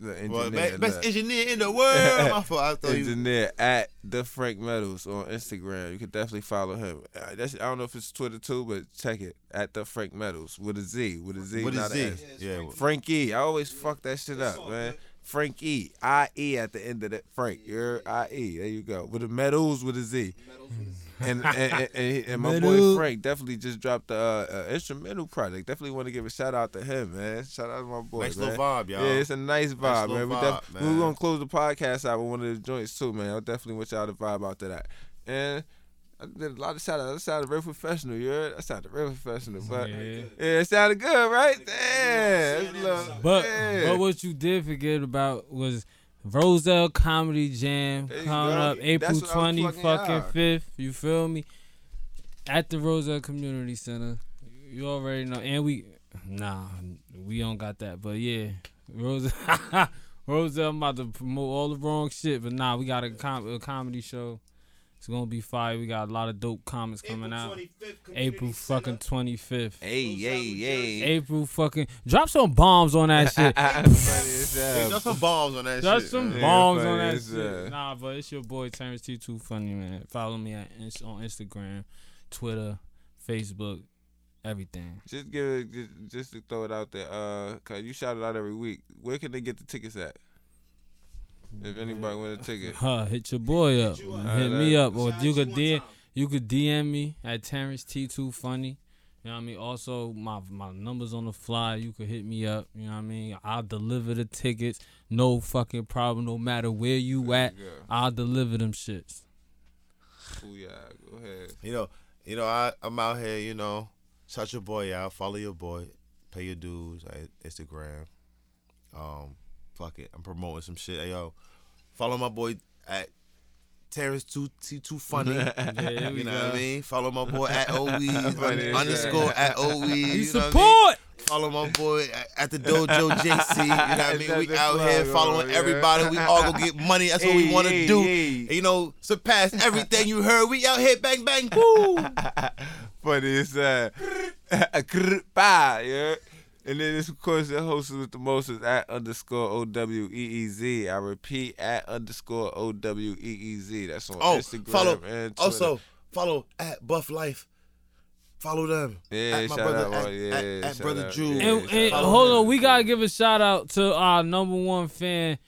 the engineer, well, best, best engineer in the world. My fault. I thought you. engineer at the Frank Metals on Instagram. You can definitely follow him. Uh, that's, I don't know if it's Twitter too, but check it at the Frank Metals with a Z, with a Z, What not a? S. Yeah. Frank- Frankie. I always fuck that shit up, man. good. Frankie. I E at the end of that. Frank. You're I E. There you go. With the medals with a Z. And and, and, and, and my boy Frank definitely just dropped the uh, uh, instrumental project. Definitely want to give a shout out to him, man. Shout out to my boy. Nice man. little vibe, y'all. Yeah, it's a nice vibe, little man. We, vibe, def- man. we gonna close the podcast out with one of the joints too, man. I definitely want y'all to vibe out to that. And I did a lot of shout outs. That sounded real professional, you heard? That sounded real professional. But yeah, Yeah. it sounded good, right? Damn. CNN It's a little- sounded- But yeah. but what you did forget about was Roselle Comedy Jam There coming up April That's what twenty fucking fifth. You feel me? At the Roselle Community Center. You already know, and we nah, we don't got that. But yeah, Roselle, Roselle, I'm about to promote all the wrong shit. But nah, we got a, com- a comedy show. It's gonna be fire. We got a lot of dope comics coming April out. 25th, Community April fucking twenty fifth. Hey, yay, yay. April fucking drop some bombs on that shit. Funny as Hey, drop some bombs on that Just shit. Drop some man. Yeah, bombs on that shit. hell. Nah, but it's your boy Terrence T. Too funny man. Follow me at ins- on Instagram, Twitter, Facebook, everything. Just give it, just, just to throw it out there. Uh, cause you shout it out every week. Where can they get the tickets at? If anybody want a ticket, Huh, hit your boy up. you up. Hit me up, or you out could DM you could DM me at Terrence T Two funny. You know what I mean? Also, my my numbers on the fly. You could hit me up. You know what I mean? I'll deliver the tickets. No fucking problem. No matter where you There at, you. I'll deliver them shits. Ooh, yeah, go ahead. You know, you know, I I'm out here. You know, shout your boy out. Follow your boy. Pay your dues at Instagram. Um, fuck it. I'm promoting some shit. Hey, yo, follow my boy at Terrence Too T Too Funny. there we you know go. what I mean? Follow my boy at OWeez Funny as underscore at OWeez. You you I mean? support. Follow my boy at, at the Dojo JC. You know what I mean? We out the here following yeah. everybody. We all gonna get money. That's what we want to hey, do. hey. And, you know, surpass everything you heard. We out here, bang bang, woo. Funny as uh, bye, yeah. And then this, of course, the host with the most is at underscore O W E E Z. I repeat, at underscore O W E E Z. That's on Oh, Instagram follow. and Twitter. Also, follow at Buff Life. Follow them. Yeah, at my shout brother, out, at, yeah, at, at shout brother out, Drew. yeah. And, and hold him. on, we gotta give a shout out to our number one fan,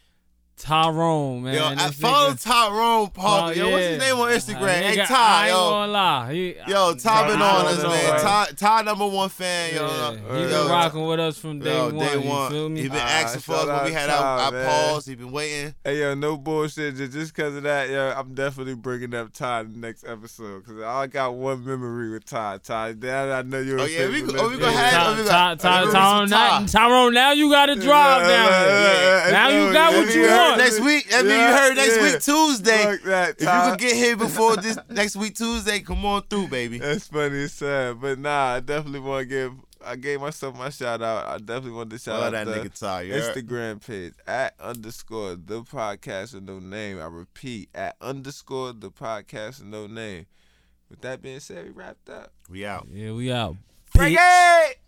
Tyrone, man. Yo, I follow nigga- Tyrone Parker. Oh, yo, what's his name on Instagram? Uh, hey, nigga, Ty, I ain't yo. gonna lie. He, Yo, Ty been on us, man. right? Ty, Ty number one fan, yo. Yeah, he Yo, been rocking with us from day Yo, one. day you one. feel me? He been Ah, asking for us when we had Ty, our, our pause. He been waiting. Hey yo, no bullshit. Just just cause of that, yo, I'm definitely bringing up Ty in the next episode. Cause I got one memory with Ty. Ty, that I know you're. Oh, a yeah, we go- oh, we gonna have- Ty- oh, Ty- Ty- Tyrone, now, Ty. Tyrone, now you gotta drive down. Now you got what you Yeah, want. Next week, that mean you heard next yeah. week Tuesday. Fuck that, If you Ty. could get here before this next week Tuesday, come on through, baby. That's funny as sad. But nah, I definitely want to give. I gave myself my shout out. I definitely want to shout Follow out that the nigga Ty. Instagram page at underscore the podcast with no name. I repeat at underscore the podcast with no name. With that being said, we wrapped up. We out. Yeah, we out. Break it!